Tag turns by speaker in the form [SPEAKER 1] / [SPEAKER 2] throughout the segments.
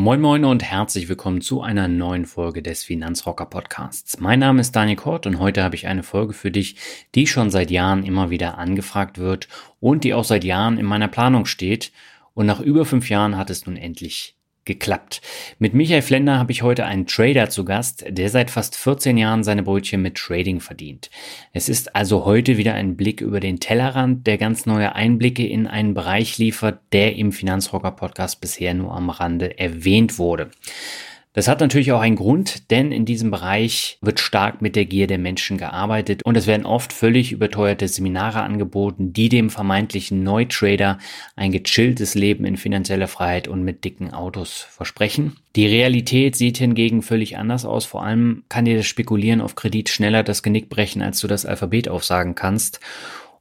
[SPEAKER 1] Moin Moin und herzlich willkommen zu einer neuen Folge des Finanzrocker Podcasts. Mein Name ist Daniel Kort und heute habe ich eine Folge für dich, die schon seit Jahren immer wieder angefragt wird und die auch seit Jahren in meiner Planung steht. Und nach über fünf Jahren hat es nun endlich geklappt. Mit Michael Flender habe ich heute einen Trader zu Gast, der seit fast 14 Jahren seine Brötchen mit Trading verdient. Es ist also heute wieder ein Blick über den Tellerrand, der ganz neue Einblicke in einen Bereich liefert, der im Finanzrocker Podcast bisher nur am Rande erwähnt wurde. Das hat natürlich auch einen Grund, denn in diesem Bereich wird stark mit der Gier der Menschen gearbeitet und es werden oft völlig überteuerte Seminare angeboten, die dem vermeintlichen Neutrader ein gechilltes Leben in finanzieller Freiheit und mit dicken Autos versprechen. Die Realität sieht hingegen völlig anders aus. Vor allem kann dir das Spekulieren auf Kredit schneller das Genick brechen, als du das Alphabet aufsagen kannst.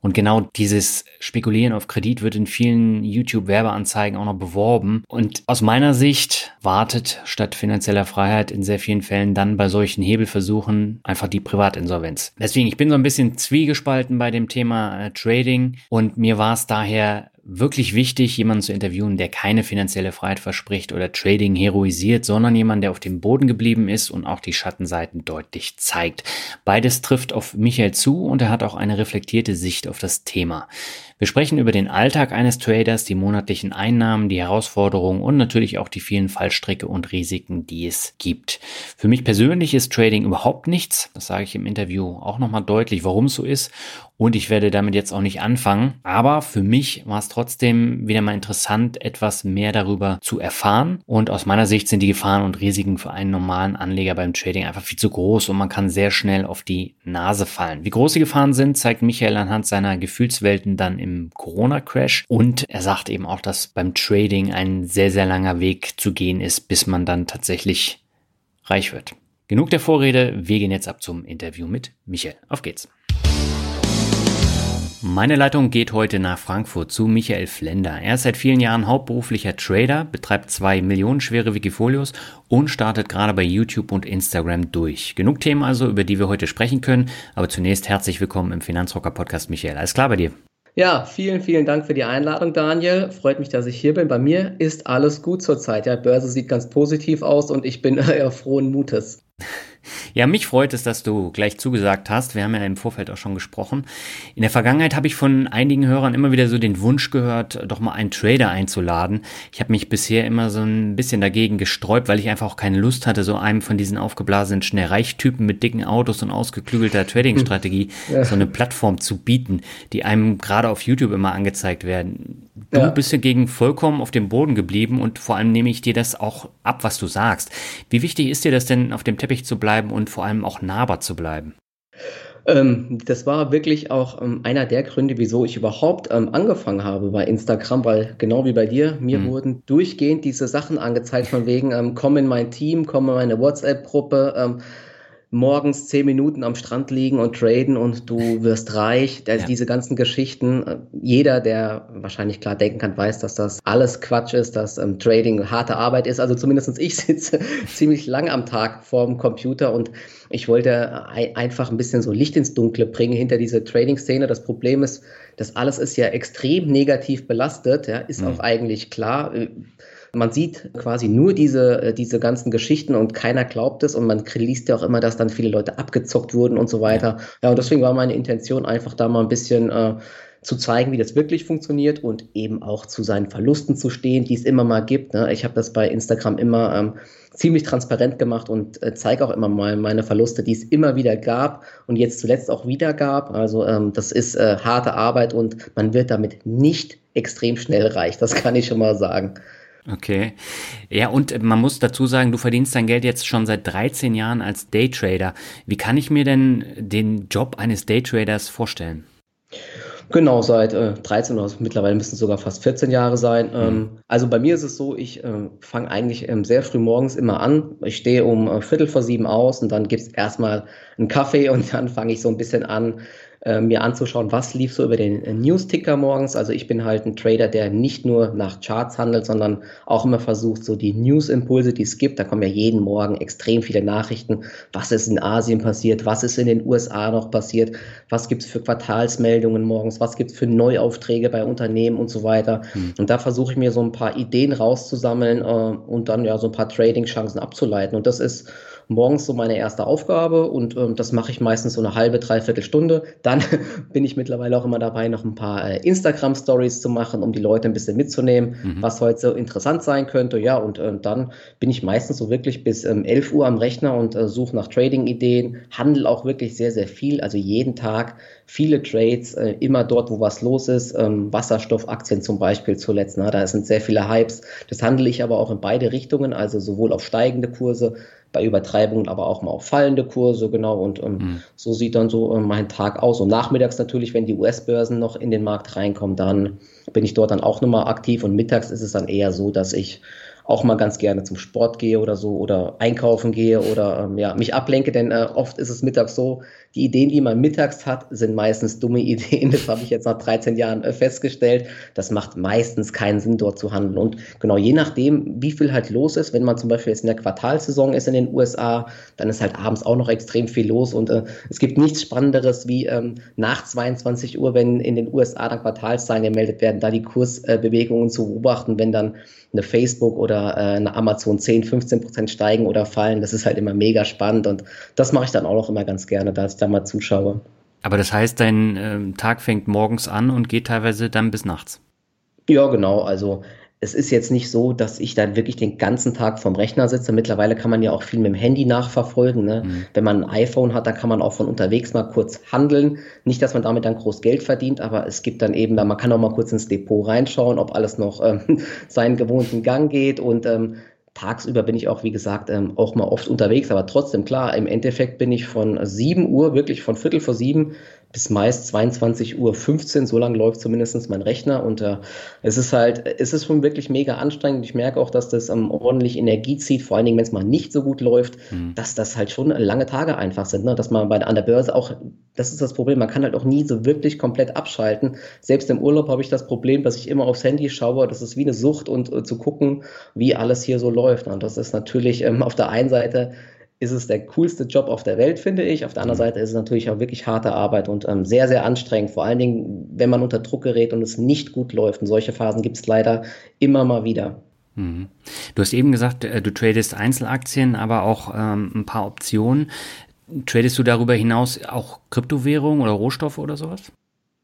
[SPEAKER 1] Und genau dieses Spekulieren auf Kredit wird in vielen YouTube-Werbeanzeigen auch noch beworben. Und aus meiner Sicht wartet statt finanzieller Freiheit in sehr vielen Fällen dann bei solchen Hebelversuchen einfach die Privatinsolvenz. Deswegen, ich bin so ein bisschen zwiegespalten bei dem Thema äh, Trading und mir war es daher wirklich wichtig, jemanden zu interviewen, der keine finanzielle Freiheit verspricht oder Trading heroisiert, sondern jemand, der auf dem Boden geblieben ist und auch die Schattenseiten deutlich zeigt. Beides trifft auf Michael zu und er hat auch eine reflektierte Sicht auf das Thema. Wir sprechen über den Alltag eines Traders, die monatlichen Einnahmen, die Herausforderungen und natürlich auch die vielen Fallstricke und Risiken, die es gibt. Für mich persönlich ist Trading überhaupt nichts. Das sage ich im Interview auch nochmal deutlich, warum es so ist. Und ich werde damit jetzt auch nicht anfangen. Aber für mich war es trotzdem wieder mal interessant, etwas mehr darüber zu erfahren. Und aus meiner Sicht sind die Gefahren und Risiken für einen normalen Anleger beim Trading einfach viel zu groß und man kann sehr schnell auf die Nase fallen. Wie groß die Gefahren sind, zeigt Michael anhand seiner Gefühlswelten dann im Corona-Crash. Und er sagt eben auch, dass beim Trading ein sehr, sehr langer Weg zu gehen ist, bis man dann tatsächlich reich wird. Genug der Vorrede, wir gehen jetzt ab zum Interview mit Michael. Auf geht's. Meine Leitung geht heute nach Frankfurt zu Michael Flender. Er ist seit vielen Jahren hauptberuflicher Trader, betreibt zwei millionenschwere Wikifolios und startet gerade bei YouTube und Instagram durch. Genug Themen also, über die wir heute sprechen können. Aber zunächst herzlich willkommen im Finanzrocker Podcast, Michael. Alles klar bei dir?
[SPEAKER 2] Ja, vielen, vielen Dank für die Einladung, Daniel. Freut mich, dass ich hier bin. Bei mir ist alles gut zurzeit. Ja, Börse sieht ganz positiv aus und ich bin eher frohen Mutes.
[SPEAKER 1] Ja, mich freut es, dass du gleich zugesagt hast. Wir haben ja im Vorfeld auch schon gesprochen. In der Vergangenheit habe ich von einigen Hörern immer wieder so den Wunsch gehört, doch mal einen Trader einzuladen. Ich habe mich bisher immer so ein bisschen dagegen gesträubt, weil ich einfach auch keine Lust hatte, so einem von diesen aufgeblasenen Schnellreichtypen mit dicken Autos und ausgeklügelter Trading-Strategie ja. so eine Plattform zu bieten, die einem gerade auf YouTube immer angezeigt werden. Du ja. bist dagegen vollkommen auf dem Boden geblieben und vor allem nehme ich dir das auch ab, was du sagst. Wie wichtig ist dir das denn, auf dem Teppich zu bleiben und vor allem auch nahbar zu bleiben?
[SPEAKER 2] Ähm, das war wirklich auch ähm, einer der Gründe, wieso ich überhaupt ähm, angefangen habe bei Instagram, weil genau wie bei dir, mir mhm. wurden durchgehend diese Sachen angezeigt von wegen, komm in mein Team, komm in meine WhatsApp-Gruppe, morgens zehn Minuten am Strand liegen und traden und du wirst reich. Also ja. Diese ganzen Geschichten. Äh, jeder, der wahrscheinlich klar denken kann, weiß, dass das alles Quatsch ist, dass ähm, Trading harte Arbeit ist. Also zumindest ich sitze ziemlich lang am Tag vorm Computer und ich wollte einfach ein bisschen so Licht ins Dunkle bringen hinter diese Trading-Szene. Das Problem ist, das alles ist ja extrem negativ belastet. Ja, ist mhm. auch eigentlich klar. Man sieht quasi nur diese, äh, diese ganzen Geschichten und keiner glaubt es und man liest ja auch immer, dass dann viele Leute abgezockt wurden und so weiter. Ja, und deswegen war meine Intention einfach da mal ein bisschen äh, zu zeigen, wie das wirklich funktioniert und eben auch zu seinen Verlusten zu stehen, die es immer mal gibt. Ne? Ich habe das bei Instagram immer ähm, ziemlich transparent gemacht und äh, zeige auch immer mal meine Verluste, die es immer wieder gab und jetzt zuletzt auch wieder gab. Also ähm, das ist äh, harte Arbeit und man wird damit nicht extrem schnell reicht. Das kann ich schon mal sagen.
[SPEAKER 1] Okay. Ja, und man muss dazu sagen, du verdienst dein Geld jetzt schon seit 13 Jahren als Daytrader. Wie kann ich mir denn den Job eines Daytraders vorstellen?
[SPEAKER 2] Genau, seit äh, 13 oder mittlerweile müssen es sogar fast 14 Jahre sein. Ähm, mhm. Also bei mir ist es so, ich äh, fange eigentlich ähm, sehr früh morgens immer an. Ich stehe um äh, Viertel vor sieben aus und dann gibt es erstmal einen Kaffee und dann fange ich so ein bisschen an, äh, mir anzuschauen, was lief so über den äh, News-Ticker morgens. Also ich bin halt ein Trader, der nicht nur nach Charts handelt, sondern auch immer versucht, so die News-Impulse, die es gibt, da kommen ja jeden Morgen extrem viele Nachrichten, was ist in Asien passiert, was ist in den USA noch passiert, was gibt es für Quartalsmeldungen morgens, was gibt es für Neuaufträge bei Unternehmen und so weiter. Mhm. Und da versuche ich mir so ein paar Ideen rauszusammeln äh, und dann ja so ein paar Trading-Chancen abzuleiten. Und das ist morgens so meine erste Aufgabe und ähm, das mache ich meistens so eine halbe, dreiviertel Stunde. Dann bin ich mittlerweile auch immer dabei, noch ein paar äh, Instagram-Stories zu machen, um die Leute ein bisschen mitzunehmen, mhm. was heute so interessant sein könnte. Ja, und äh, dann bin ich meistens so wirklich bis ähm, 11 Uhr am Rechner und äh, suche nach Trading-Ideen, handle auch wirklich sehr, sehr viel, also jeden Tag viele Trades, äh, immer dort, wo was los ist. Ähm, Wasserstoffaktien zum Beispiel zuletzt, na, da sind sehr viele Hypes. Das handle ich aber auch in beide Richtungen, also sowohl auf steigende Kurse bei Übertreibungen aber auch mal auf fallende Kurse, genau. Und ähm, mhm. so sieht dann so äh, mein Tag aus. Und nachmittags natürlich, wenn die US-Börsen noch in den Markt reinkommen, dann bin ich dort dann auch nochmal aktiv. Und mittags ist es dann eher so, dass ich auch mal ganz gerne zum Sport gehe oder so oder einkaufen gehe oder ähm, ja, mich ablenke, denn äh, oft ist es mittags so, die Ideen, die man mittags hat, sind meistens dumme Ideen. Das habe ich jetzt nach 13 Jahren äh, festgestellt. Das macht meistens keinen Sinn, dort zu handeln. Und genau je nachdem, wie viel halt los ist, wenn man zum Beispiel jetzt in der Quartalsaison ist in den USA, dann ist halt abends auch noch extrem viel los. Und äh, es gibt nichts Spannenderes wie ähm, nach 22 Uhr, wenn in den USA dann Quartalszahlen gemeldet werden, da die Kursbewegungen zu beobachten, wenn dann eine Facebook oder äh, eine Amazon 10, 15 Prozent steigen oder fallen. Das ist halt immer mega spannend und das mache ich dann auch noch immer ganz gerne, ich da mal zuschaue.
[SPEAKER 1] Aber das heißt, dein äh, Tag fängt morgens an und geht teilweise dann bis nachts.
[SPEAKER 2] Ja, genau. Also es ist jetzt nicht so, dass ich dann wirklich den ganzen Tag vom Rechner sitze. Mittlerweile kann man ja auch viel mit dem Handy nachverfolgen. Ne? Mhm. Wenn man ein iPhone hat, dann kann man auch von unterwegs mal kurz handeln. Nicht, dass man damit dann groß Geld verdient, aber es gibt dann eben, man kann auch mal kurz ins Depot reinschauen, ob alles noch ähm, seinen gewohnten Gang geht. Und ähm, tagsüber bin ich auch, wie gesagt, ähm, auch mal oft unterwegs. Aber trotzdem, klar, im Endeffekt bin ich von 7 Uhr, wirklich von Viertel vor sieben bis meist 22.15 Uhr, so lang läuft zumindest mein Rechner und äh, es ist halt, es ist schon wirklich mega anstrengend. Ich merke auch, dass das ähm, ordentlich Energie zieht, vor allen Dingen, wenn es mal nicht so gut läuft, mhm. dass das halt schon lange Tage einfach sind, ne? dass man bei, an der Börse auch, das ist das Problem, man kann halt auch nie so wirklich komplett abschalten. Selbst im Urlaub habe ich das Problem, dass ich immer aufs Handy schaue, das ist wie eine Sucht und äh, zu gucken, wie alles hier so läuft. Und das ist natürlich ähm, auf der einen Seite ist es der coolste Job auf der Welt, finde ich. Auf der anderen mhm. Seite ist es natürlich auch wirklich harte Arbeit und ähm, sehr, sehr anstrengend. Vor allen Dingen, wenn man unter Druck gerät und es nicht gut läuft. Und solche Phasen gibt es leider immer mal wieder.
[SPEAKER 1] Mhm. Du hast eben gesagt, äh, du tradest Einzelaktien, aber auch ähm, ein paar Optionen. Tradest du darüber hinaus auch Kryptowährungen oder Rohstoffe oder sowas?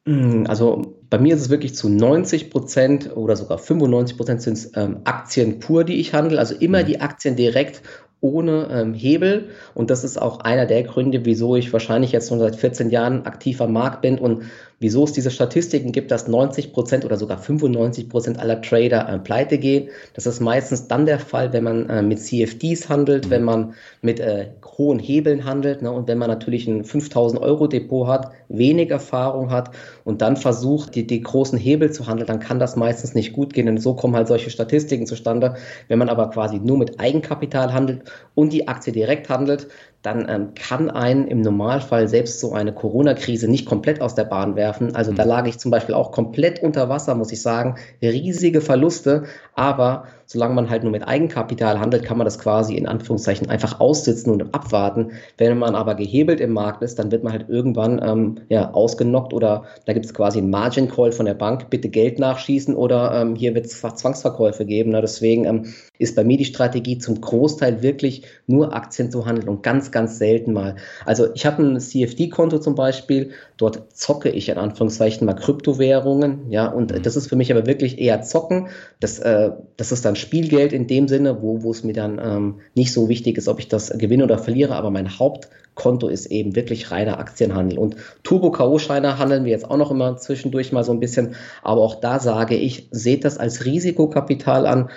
[SPEAKER 2] Mm, also bei mir ist es wirklich zu 90 Prozent oder sogar 95 Prozent sind es ähm, Aktien pur, die ich handle. Also immer mhm. die Aktien direkt ohne ähm, Hebel. Und das ist auch einer der Gründe, wieso ich wahrscheinlich jetzt schon seit 14 Jahren aktiv am Markt bin und wieso es diese Statistiken gibt, dass 90 Prozent oder sogar 95 Prozent aller Trader äh, pleite gehen. Das ist meistens dann der Fall, wenn man äh, mit CFDs handelt, wenn man mit äh, hohen Hebeln handelt ne, und wenn man natürlich ein 5000 Euro Depot hat, wenig Erfahrung hat und dann versucht, die, die großen Hebel zu handeln, dann kann das meistens nicht gut gehen und so kommen halt solche Statistiken zustande. Wenn man aber quasi nur mit Eigenkapital handelt und die Aktie direkt handelt, dann ähm, kann einen im Normalfall selbst so eine Corona-Krise nicht komplett aus der Bahn werfen. Also da mhm. lag ich zum Beispiel auch komplett unter Wasser, muss ich sagen. Riesige Verluste, aber solange man halt nur mit Eigenkapital handelt, kann man das quasi in Anführungszeichen einfach aussitzen und abwarten. Wenn man aber gehebelt im Markt ist, dann wird man halt irgendwann ähm, ja, ausgenockt oder da gibt es quasi einen Margin Call von der Bank, bitte Geld nachschießen oder ähm, hier wird es Zwangsverkäufe geben. Ne? Deswegen ähm, ist bei mir die Strategie zum Großteil wirklich nur Aktien zu handeln und ganz, ganz selten mal. Also ich habe ein CFD-Konto zum Beispiel, dort zocke ich in Anführungszeichen mal Kryptowährungen, ja, und mhm. das ist für mich aber wirklich eher zocken. Das, äh, das ist dann Spielgeld in dem Sinne, wo, wo es mir dann ähm, nicht so wichtig ist, ob ich das gewinne oder verliere, aber mein Hauptkonto ist eben wirklich reiner Aktienhandel. Und Turbo-K.O.-Scheine handeln wir jetzt auch noch immer zwischendurch mal so ein bisschen, aber auch da sage ich, seht das als Risikokapital an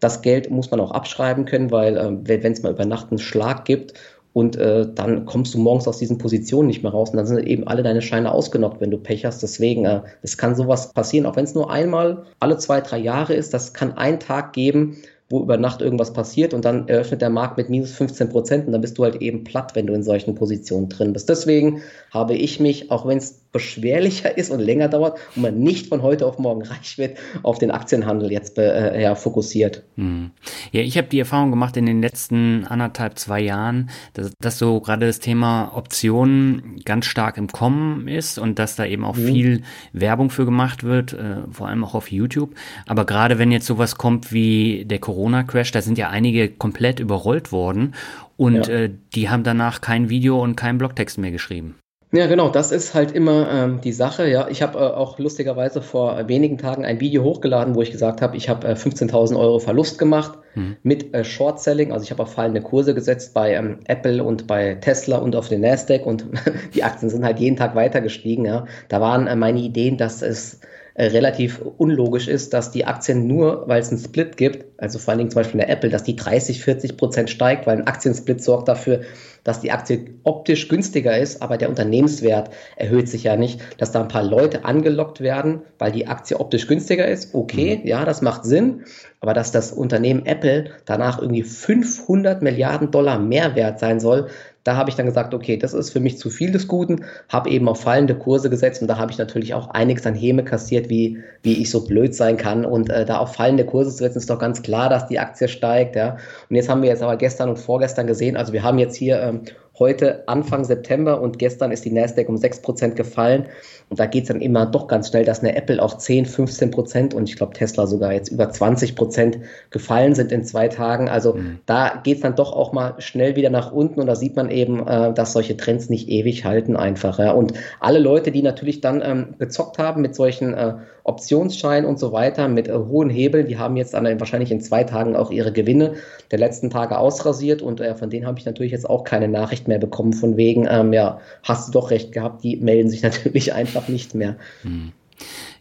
[SPEAKER 2] das Geld muss man auch abschreiben können, weil äh, wenn es mal über Nacht einen Schlag gibt und äh, dann kommst du morgens aus diesen Positionen nicht mehr raus und dann sind eben alle deine Scheine ausgenockt, wenn du Pech hast. Deswegen, äh, es kann sowas passieren, auch wenn es nur einmal alle zwei, drei Jahre ist. Das kann einen Tag geben, wo über Nacht irgendwas passiert und dann eröffnet der Markt mit minus 15 Prozent und dann bist du halt eben platt, wenn du in solchen Positionen drin bist. Deswegen habe ich mich, auch wenn es beschwerlicher ist und länger dauert und man nicht von heute auf morgen reich wird, auf den Aktienhandel jetzt äh, ja, fokussiert. Hm.
[SPEAKER 1] Ja, ich habe die Erfahrung gemacht in den letzten anderthalb, zwei Jahren, dass, dass so gerade das Thema Optionen ganz stark im Kommen ist und dass da eben auch mhm. viel Werbung für gemacht wird, äh, vor allem auch auf YouTube. Aber gerade wenn jetzt sowas kommt wie der Corona-Crash, da sind ja einige komplett überrollt worden und ja. äh, die haben danach kein Video und keinen Blogtext mehr geschrieben.
[SPEAKER 2] Ja, genau, das ist halt immer ähm, die Sache. Ja, ich habe äh, auch lustigerweise vor wenigen Tagen ein Video hochgeladen, wo ich gesagt habe, ich habe äh, 15.000 Euro Verlust gemacht mhm. mit äh, Short Selling. Also ich habe auf fallende Kurse gesetzt bei ähm, Apple und bei Tesla und auf den Nasdaq und die Aktien sind halt jeden Tag weiter gestiegen. Ja, da waren äh, meine Ideen, dass es äh, relativ unlogisch ist, dass die Aktien nur, weil es einen Split gibt, also vor allen Dingen zum Beispiel in der Apple, dass die 30, 40 Prozent steigt, weil ein Aktiensplit sorgt dafür, dass die Aktie optisch günstiger ist, aber der Unternehmenswert erhöht sich ja nicht, dass da ein paar Leute angelockt werden, weil die Aktie optisch günstiger ist. Okay, mhm. ja, das macht Sinn, aber dass das Unternehmen Apple danach irgendwie 500 Milliarden Dollar mehr wert sein soll, da habe ich dann gesagt, okay, das ist für mich zu viel des Guten, habe eben auf fallende Kurse gesetzt und da habe ich natürlich auch einiges an Häme kassiert, wie, wie ich so blöd sein kann. Und äh, da auf fallende Kurse zu setzen, ist doch ganz klar, dass die Aktie steigt. Ja. Und jetzt haben wir jetzt aber gestern und vorgestern gesehen, also wir haben jetzt hier ähm, heute Anfang September und gestern ist die Nasdaq um 6% gefallen. Und da geht es dann immer doch ganz schnell, dass eine Apple auf 10, 15 Prozent und ich glaube Tesla sogar jetzt über 20 Prozent gefallen sind in zwei Tagen. Also mhm. da geht es dann doch auch mal schnell wieder nach unten und da sieht man eben, äh, dass solche Trends nicht ewig halten einfach. Ja. Und alle Leute, die natürlich dann ähm, gezockt haben mit solchen äh, Optionsscheinen und so weiter, mit äh, hohen Hebeln, die haben jetzt dann wahrscheinlich in zwei Tagen auch ihre Gewinne der letzten Tage ausrasiert und äh, von denen habe ich natürlich jetzt auch keine Nachricht mehr bekommen von wegen, ähm, ja, hast du doch recht gehabt, die melden sich natürlich einfach nicht mehr. Hm.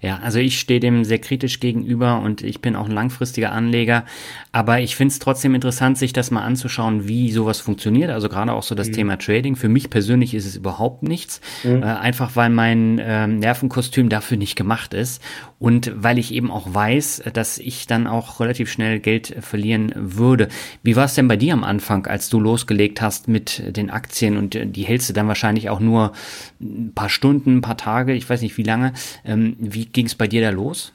[SPEAKER 1] Ja, also ich stehe dem sehr kritisch gegenüber und ich bin auch ein langfristiger Anleger. Aber ich finde es trotzdem interessant, sich das mal anzuschauen, wie sowas funktioniert. Also gerade auch so das mhm. Thema Trading. Für mich persönlich ist es überhaupt nichts. Mhm. Äh, einfach weil mein äh, Nervenkostüm dafür nicht gemacht ist. Und weil ich eben auch weiß, dass ich dann auch relativ schnell Geld verlieren würde. Wie war es denn bei dir am Anfang, als du losgelegt hast mit den Aktien und die hältst du dann wahrscheinlich auch nur ein paar Stunden, ein paar Tage, ich weiß nicht wie lange. Ähm, wie ging es bei dir da los?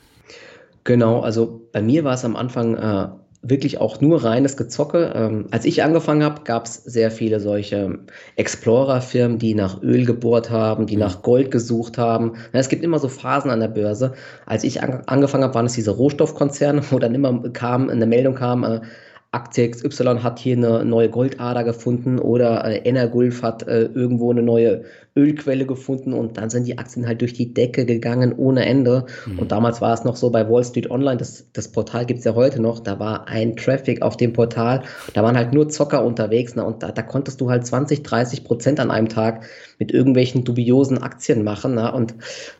[SPEAKER 2] Genau, also bei mir war es am Anfang äh, wirklich auch nur reines Gezocke. Ähm, als ich angefangen habe, gab es sehr viele solche Explorer-Firmen, die nach Öl gebohrt haben, die nach Gold gesucht haben. Ja, es gibt immer so Phasen an der Börse. Als ich an angefangen habe, waren es diese Rohstoffkonzerne, wo dann immer kam, eine Meldung kam, äh, Aktie XY hat hier eine neue Goldader gefunden oder äh, Energulf hat äh, irgendwo eine neue Ölquelle gefunden und dann sind die Aktien halt durch die Decke gegangen ohne Ende. Mhm. Und damals war es noch so bei Wall Street Online, das, das Portal gibt's ja heute noch, da war ein Traffic auf dem Portal, da waren halt nur Zocker unterwegs ne, und da, da konntest du halt 20, 30 Prozent an einem Tag mit irgendwelchen dubiosen Aktien machen. Ne? Und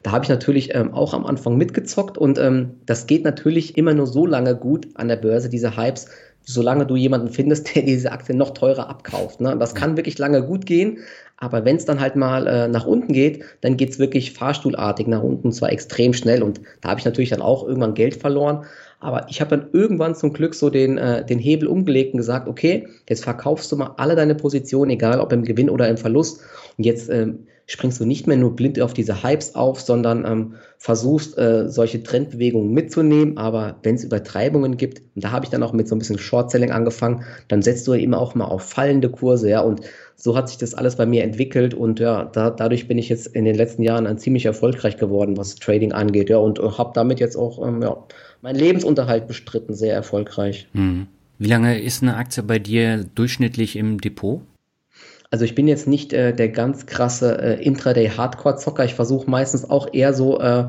[SPEAKER 2] da habe ich natürlich ähm, auch am Anfang mitgezockt und ähm, das geht natürlich immer nur so lange gut an der Börse, diese Hypes, solange du jemanden findest, der diese Aktie noch teurer abkauft. Ne? Das kann wirklich lange gut gehen, aber wenn es dann halt mal äh, nach unten geht, dann geht's wirklich fahrstuhlartig nach unten, zwar extrem schnell. Und da habe ich natürlich dann auch irgendwann Geld verloren. Aber ich habe dann irgendwann zum Glück so den, äh, den Hebel umgelegt und gesagt, okay, jetzt verkaufst du mal alle deine Positionen, egal ob im Gewinn oder im Verlust. Und jetzt ähm, springst du nicht mehr nur blind auf diese Hypes auf, sondern ähm, versuchst, äh, solche Trendbewegungen mitzunehmen. Aber wenn es Übertreibungen gibt, und da habe ich dann auch mit so ein bisschen Short-Selling angefangen, dann setzt du immer auch mal auf fallende Kurse, ja. Und so hat sich das alles bei mir entwickelt und ja, da, dadurch bin ich jetzt in den letzten Jahren ein ziemlich erfolgreich geworden, was Trading angeht, ja, und habe damit jetzt auch ähm, ja, meinen Lebensunterhalt bestritten, sehr erfolgreich. Mhm.
[SPEAKER 1] Wie lange ist eine Aktie bei dir durchschnittlich im Depot?
[SPEAKER 2] Also ich bin jetzt nicht äh, der ganz krasse äh, Intraday-Hardcore-Zocker. Ich versuche meistens auch eher so, äh,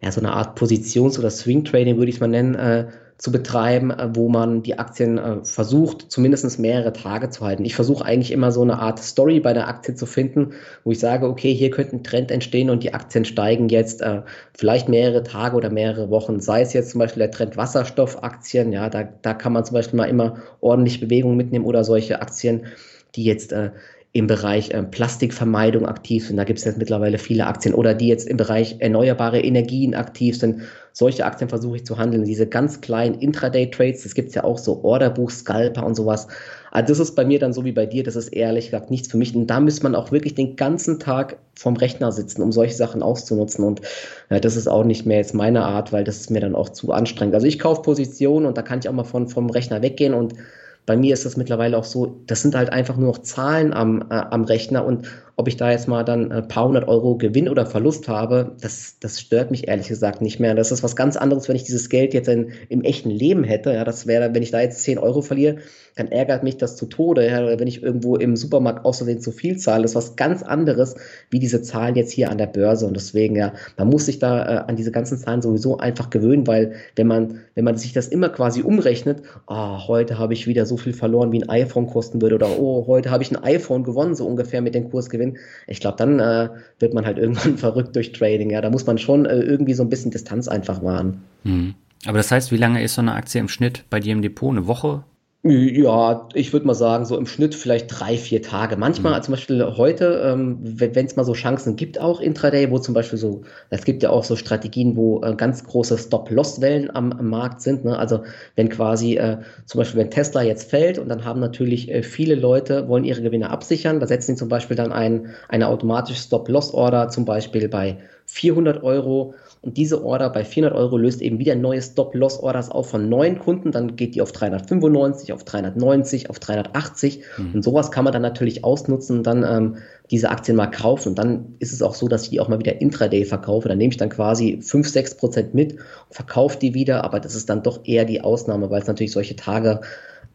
[SPEAKER 2] ja, so eine Art Positions- oder Swing-Trading, würde ich es mal nennen, äh, zu betreiben, äh, wo man die Aktien äh, versucht, zumindest mehrere Tage zu halten. Ich versuche eigentlich immer so eine Art Story bei der Aktie zu finden, wo ich sage, okay, hier könnte ein Trend entstehen und die Aktien steigen jetzt äh, vielleicht mehrere Tage oder mehrere Wochen. Sei es jetzt zum Beispiel der Trend Wasserstoffaktien, ja, da, da kann man zum Beispiel mal immer ordentlich Bewegung mitnehmen oder solche Aktien, die jetzt äh, im Bereich äh, Plastikvermeidung aktiv sind. Da gibt es jetzt mittlerweile viele Aktien oder die jetzt im Bereich erneuerbare Energien aktiv sind. Solche Aktien versuche ich zu handeln. Diese ganz kleinen Intraday-Trades, das gibt es ja auch so Orderbuch, Scalper und sowas. Also das ist bei mir dann so wie bei dir, das ist ehrlich gesagt nichts für mich. Und da müsste man auch wirklich den ganzen Tag vorm Rechner sitzen, um solche Sachen auszunutzen. Und ja, das ist auch nicht mehr jetzt meine Art, weil das ist mir dann auch zu anstrengend. Also ich kaufe Positionen und da kann ich auch mal von, vom Rechner weggehen und bei mir ist das mittlerweile auch so, das sind halt einfach nur noch Zahlen am, äh, am Rechner und ob ich da jetzt mal dann ein paar hundert Euro Gewinn oder Verlust habe, das, das stört mich ehrlich gesagt nicht mehr. Das ist was ganz anderes, wenn ich dieses Geld jetzt in, im echten Leben hätte. Ja, das wäre, wenn ich da jetzt 10 Euro verliere, dann ärgert mich das zu Tode. Ja, wenn ich irgendwo im Supermarkt außerdem zu viel zahle, das ist was ganz anderes, wie diese Zahlen jetzt hier an der Börse. Und deswegen, ja, man muss sich da äh, an diese ganzen Zahlen sowieso einfach gewöhnen, weil wenn man, wenn man sich das immer quasi umrechnet, oh, heute habe ich wieder so viel verloren, wie ein iPhone kosten würde, oder oh, heute habe ich ein iPhone gewonnen, so ungefähr mit dem Kursgewinn bin, ich glaube, dann äh, wird man halt irgendwann verrückt durch Trading. Ja, da muss man schon äh, irgendwie so ein bisschen Distanz einfach wahren.
[SPEAKER 1] Mhm. Aber das heißt, wie lange ist so eine Aktie im Schnitt bei dir im Depot? Eine Woche?
[SPEAKER 2] Ja, ich würde mal sagen, so im Schnitt vielleicht drei, vier Tage. Manchmal, mhm. zum Beispiel heute, ähm, wenn es mal so Chancen gibt, auch Intraday, wo zum Beispiel so, es gibt ja auch so Strategien, wo äh, ganz große Stop-Loss-Wellen am, am, Markt sind. Ne? Also wenn quasi, äh, zum Beispiel, wenn Tesla jetzt fällt und dann haben natürlich äh, viele Leute, wollen ihre Gewinne absichern, da setzen sie zum Beispiel dann ein, eine automatische Stop-Loss-Order, zum Beispiel bei 400 Euro und diese Order bei 400 Euro löst eben wieder neue Stop-Loss-Orders auf von neuen Kunden. Dann geht die auf 395, auf 390, auf 380. Mhm. Und sowas kann man dann natürlich ausnutzen und dann ähm, diese Aktien mal kaufen. Und dann ist es auch so, dass ich die auch mal wieder intraday verkaufe. Dann nehme ich dann quasi 5, 6 Prozent mit und verkaufe die wieder. Aber das ist dann doch eher die Ausnahme, weil es natürlich solche Tage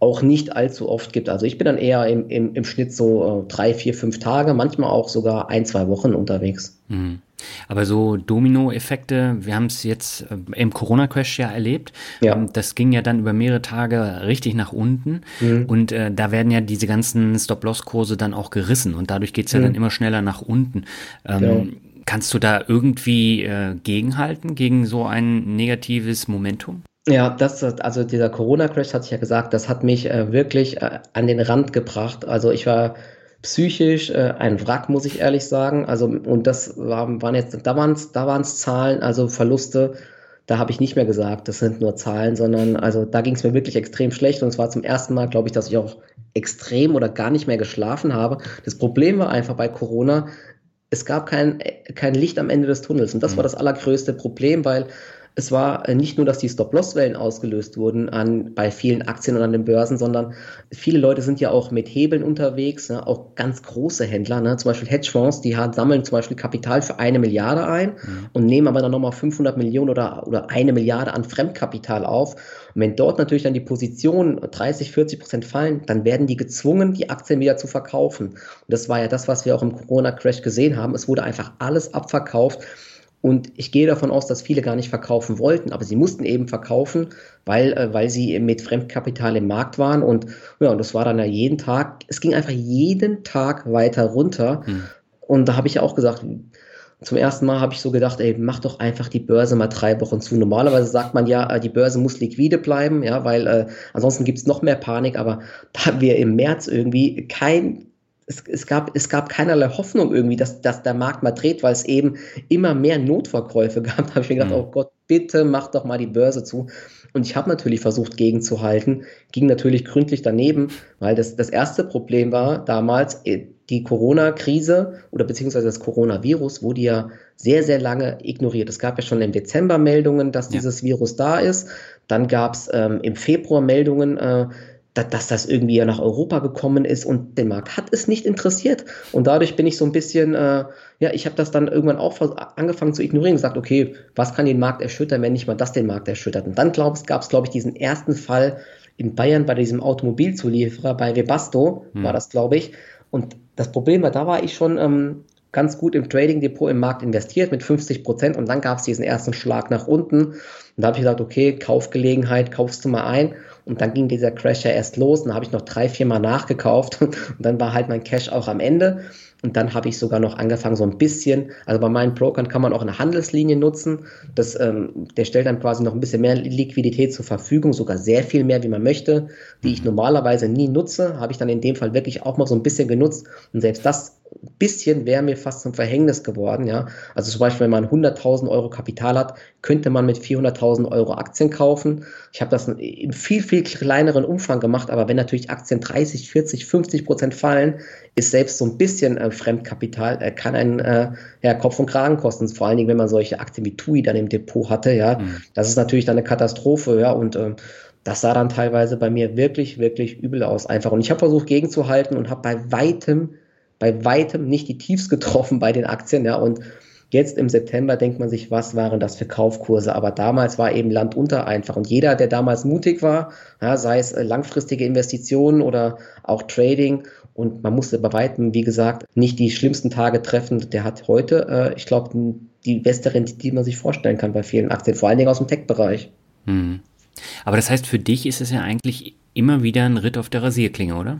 [SPEAKER 2] auch nicht allzu oft gibt. Also ich bin dann eher im, im, im Schnitt so äh, drei, vier, fünf Tage, manchmal auch sogar ein, zwei Wochen unterwegs.
[SPEAKER 1] Mhm. Aber so Domino-Effekte, wir haben es jetzt äh, im Corona-Crash ja erlebt. Ja. Ähm, das ging ja dann über mehrere Tage richtig nach unten. Mhm. Und äh, da werden ja diese ganzen Stop-Loss-Kurse dann auch gerissen und dadurch geht es ja mhm. dann immer schneller nach unten. Ähm, genau. Kannst du da irgendwie äh, gegenhalten gegen so ein negatives Momentum?
[SPEAKER 2] Ja, das, also dieser Corona-Crash, hatte ich ja gesagt, das hat mich äh, wirklich äh, an den Rand gebracht. Also ich war psychisch äh, ein Wrack, muss ich ehrlich sagen. Also, und das war, waren jetzt, da waren es da waren's Zahlen, also Verluste, da habe ich nicht mehr gesagt, das sind nur Zahlen, sondern also da ging es mir wirklich extrem schlecht und es war zum ersten Mal, glaube ich, dass ich auch extrem oder gar nicht mehr geschlafen habe. Das Problem war einfach bei Corona, es gab kein, kein Licht am Ende des Tunnels und das mhm. war das allergrößte Problem, weil es war äh, nicht nur, dass die Stop-Loss-Wellen ausgelöst wurden an, bei vielen Aktien und an den Börsen, sondern viele Leute sind ja auch mit Hebeln unterwegs, ne? auch ganz große Händler, ne? zum Beispiel Hedgefonds, die haben, sammeln zum Beispiel Kapital für eine Milliarde ein mhm. und nehmen aber dann nochmal 500 Millionen oder, oder eine Milliarde an Fremdkapital auf. Und wenn dort natürlich dann die Positionen 30, 40 Prozent fallen, dann werden die gezwungen, die Aktien wieder zu verkaufen. Und das war ja das, was wir auch im Corona-Crash gesehen haben. Es wurde einfach alles abverkauft. Und ich gehe davon aus, dass viele gar nicht verkaufen wollten, aber sie mussten eben verkaufen, weil, äh, weil sie mit Fremdkapital im Markt waren. Und ja, und das war dann ja jeden Tag, es ging einfach jeden Tag weiter runter. Hm. Und da habe ich ja auch gesagt, zum ersten Mal habe ich so gedacht, ey, mach doch einfach die Börse mal drei Wochen zu. Normalerweise sagt man ja, äh, die Börse muss liquide bleiben, ja, weil äh, ansonsten gibt es noch mehr Panik, aber da wir im März irgendwie kein es, es, gab, es gab keinerlei Hoffnung irgendwie, dass, dass der Markt mal dreht, weil es eben immer mehr Notverkäufe gab. Da habe ich mir gedacht, mhm. oh Gott, bitte mach doch mal die Börse zu. Und ich habe natürlich versucht, gegenzuhalten, ging natürlich gründlich daneben, weil das, das erste Problem war damals, äh, die Corona-Krise oder beziehungsweise das Coronavirus wurde ja sehr, sehr lange ignoriert. Es gab ja schon im Dezember Meldungen, dass dieses ja. Virus da ist. Dann gab es ähm, im Februar Meldungen, äh, dass das irgendwie ja nach Europa gekommen ist und den Markt hat es nicht interessiert. Und dadurch bin ich so ein bisschen, äh, ja, ich habe das dann irgendwann auch angefangen zu ignorieren und gesagt, okay, was kann den Markt erschüttern, wenn nicht mal das den Markt erschüttert? Und dann gab es, glaube ich, diesen ersten Fall in Bayern bei diesem Automobilzulieferer, bei Webasto hm. war das, glaube ich. Und das Problem war, da war ich schon ähm, ganz gut im Trading Depot im Markt investiert mit 50 Prozent und dann gab es diesen ersten Schlag nach unten. Und da habe ich gesagt, okay, Kaufgelegenheit, kaufst du mal ein. Und dann ging dieser Crash ja erst los. Und dann habe ich noch drei, vier Mal nachgekauft. Und dann war halt mein Cash auch am Ende. Und dann habe ich sogar noch angefangen, so ein bisschen, also bei meinen Brokern kann man auch eine Handelslinie nutzen. Das, ähm, der stellt dann quasi noch ein bisschen mehr Liquidität zur Verfügung, sogar sehr viel mehr, wie man möchte, die ich normalerweise nie nutze, habe ich dann in dem Fall wirklich auch mal so ein bisschen genutzt. Und selbst das bisschen wäre mir fast zum Verhängnis geworden. Ja? Also zum Beispiel, wenn man 100.000 Euro Kapital hat, könnte man mit 400.000 Euro Aktien kaufen. Ich habe das im viel, viel kleineren Umfang gemacht, aber wenn natürlich Aktien 30, 40, 50 Prozent fallen, ist selbst so ein bisschen äh, Fremdkapital, äh, kann einen äh, ja, Kopf und Kragen kosten. Vor allen Dingen, wenn man solche Aktien wie TUI dann im Depot hatte. Ja? Mhm. Das ist natürlich dann eine Katastrophe. Ja? Und äh, das sah dann teilweise bei mir wirklich, wirklich übel aus einfach. Und ich habe versucht gegenzuhalten und habe bei weitem bei weitem nicht die Tiefs getroffen bei den Aktien, ja, und Jetzt im September denkt man sich, was waren das für Kaufkurse? Aber damals war eben Land unter einfach. Und jeder, der damals mutig war, ja, sei es äh, langfristige Investitionen oder auch Trading, und man musste bei weitem, wie gesagt, nicht die schlimmsten Tage treffen, der hat heute, äh, ich glaube, die beste Rendite, die man sich vorstellen kann bei vielen Aktien, vor allen Dingen aus dem Tech-Bereich. Hm.
[SPEAKER 1] Aber das heißt, für dich ist es ja eigentlich immer wieder ein Ritt auf der Rasierklinge, oder?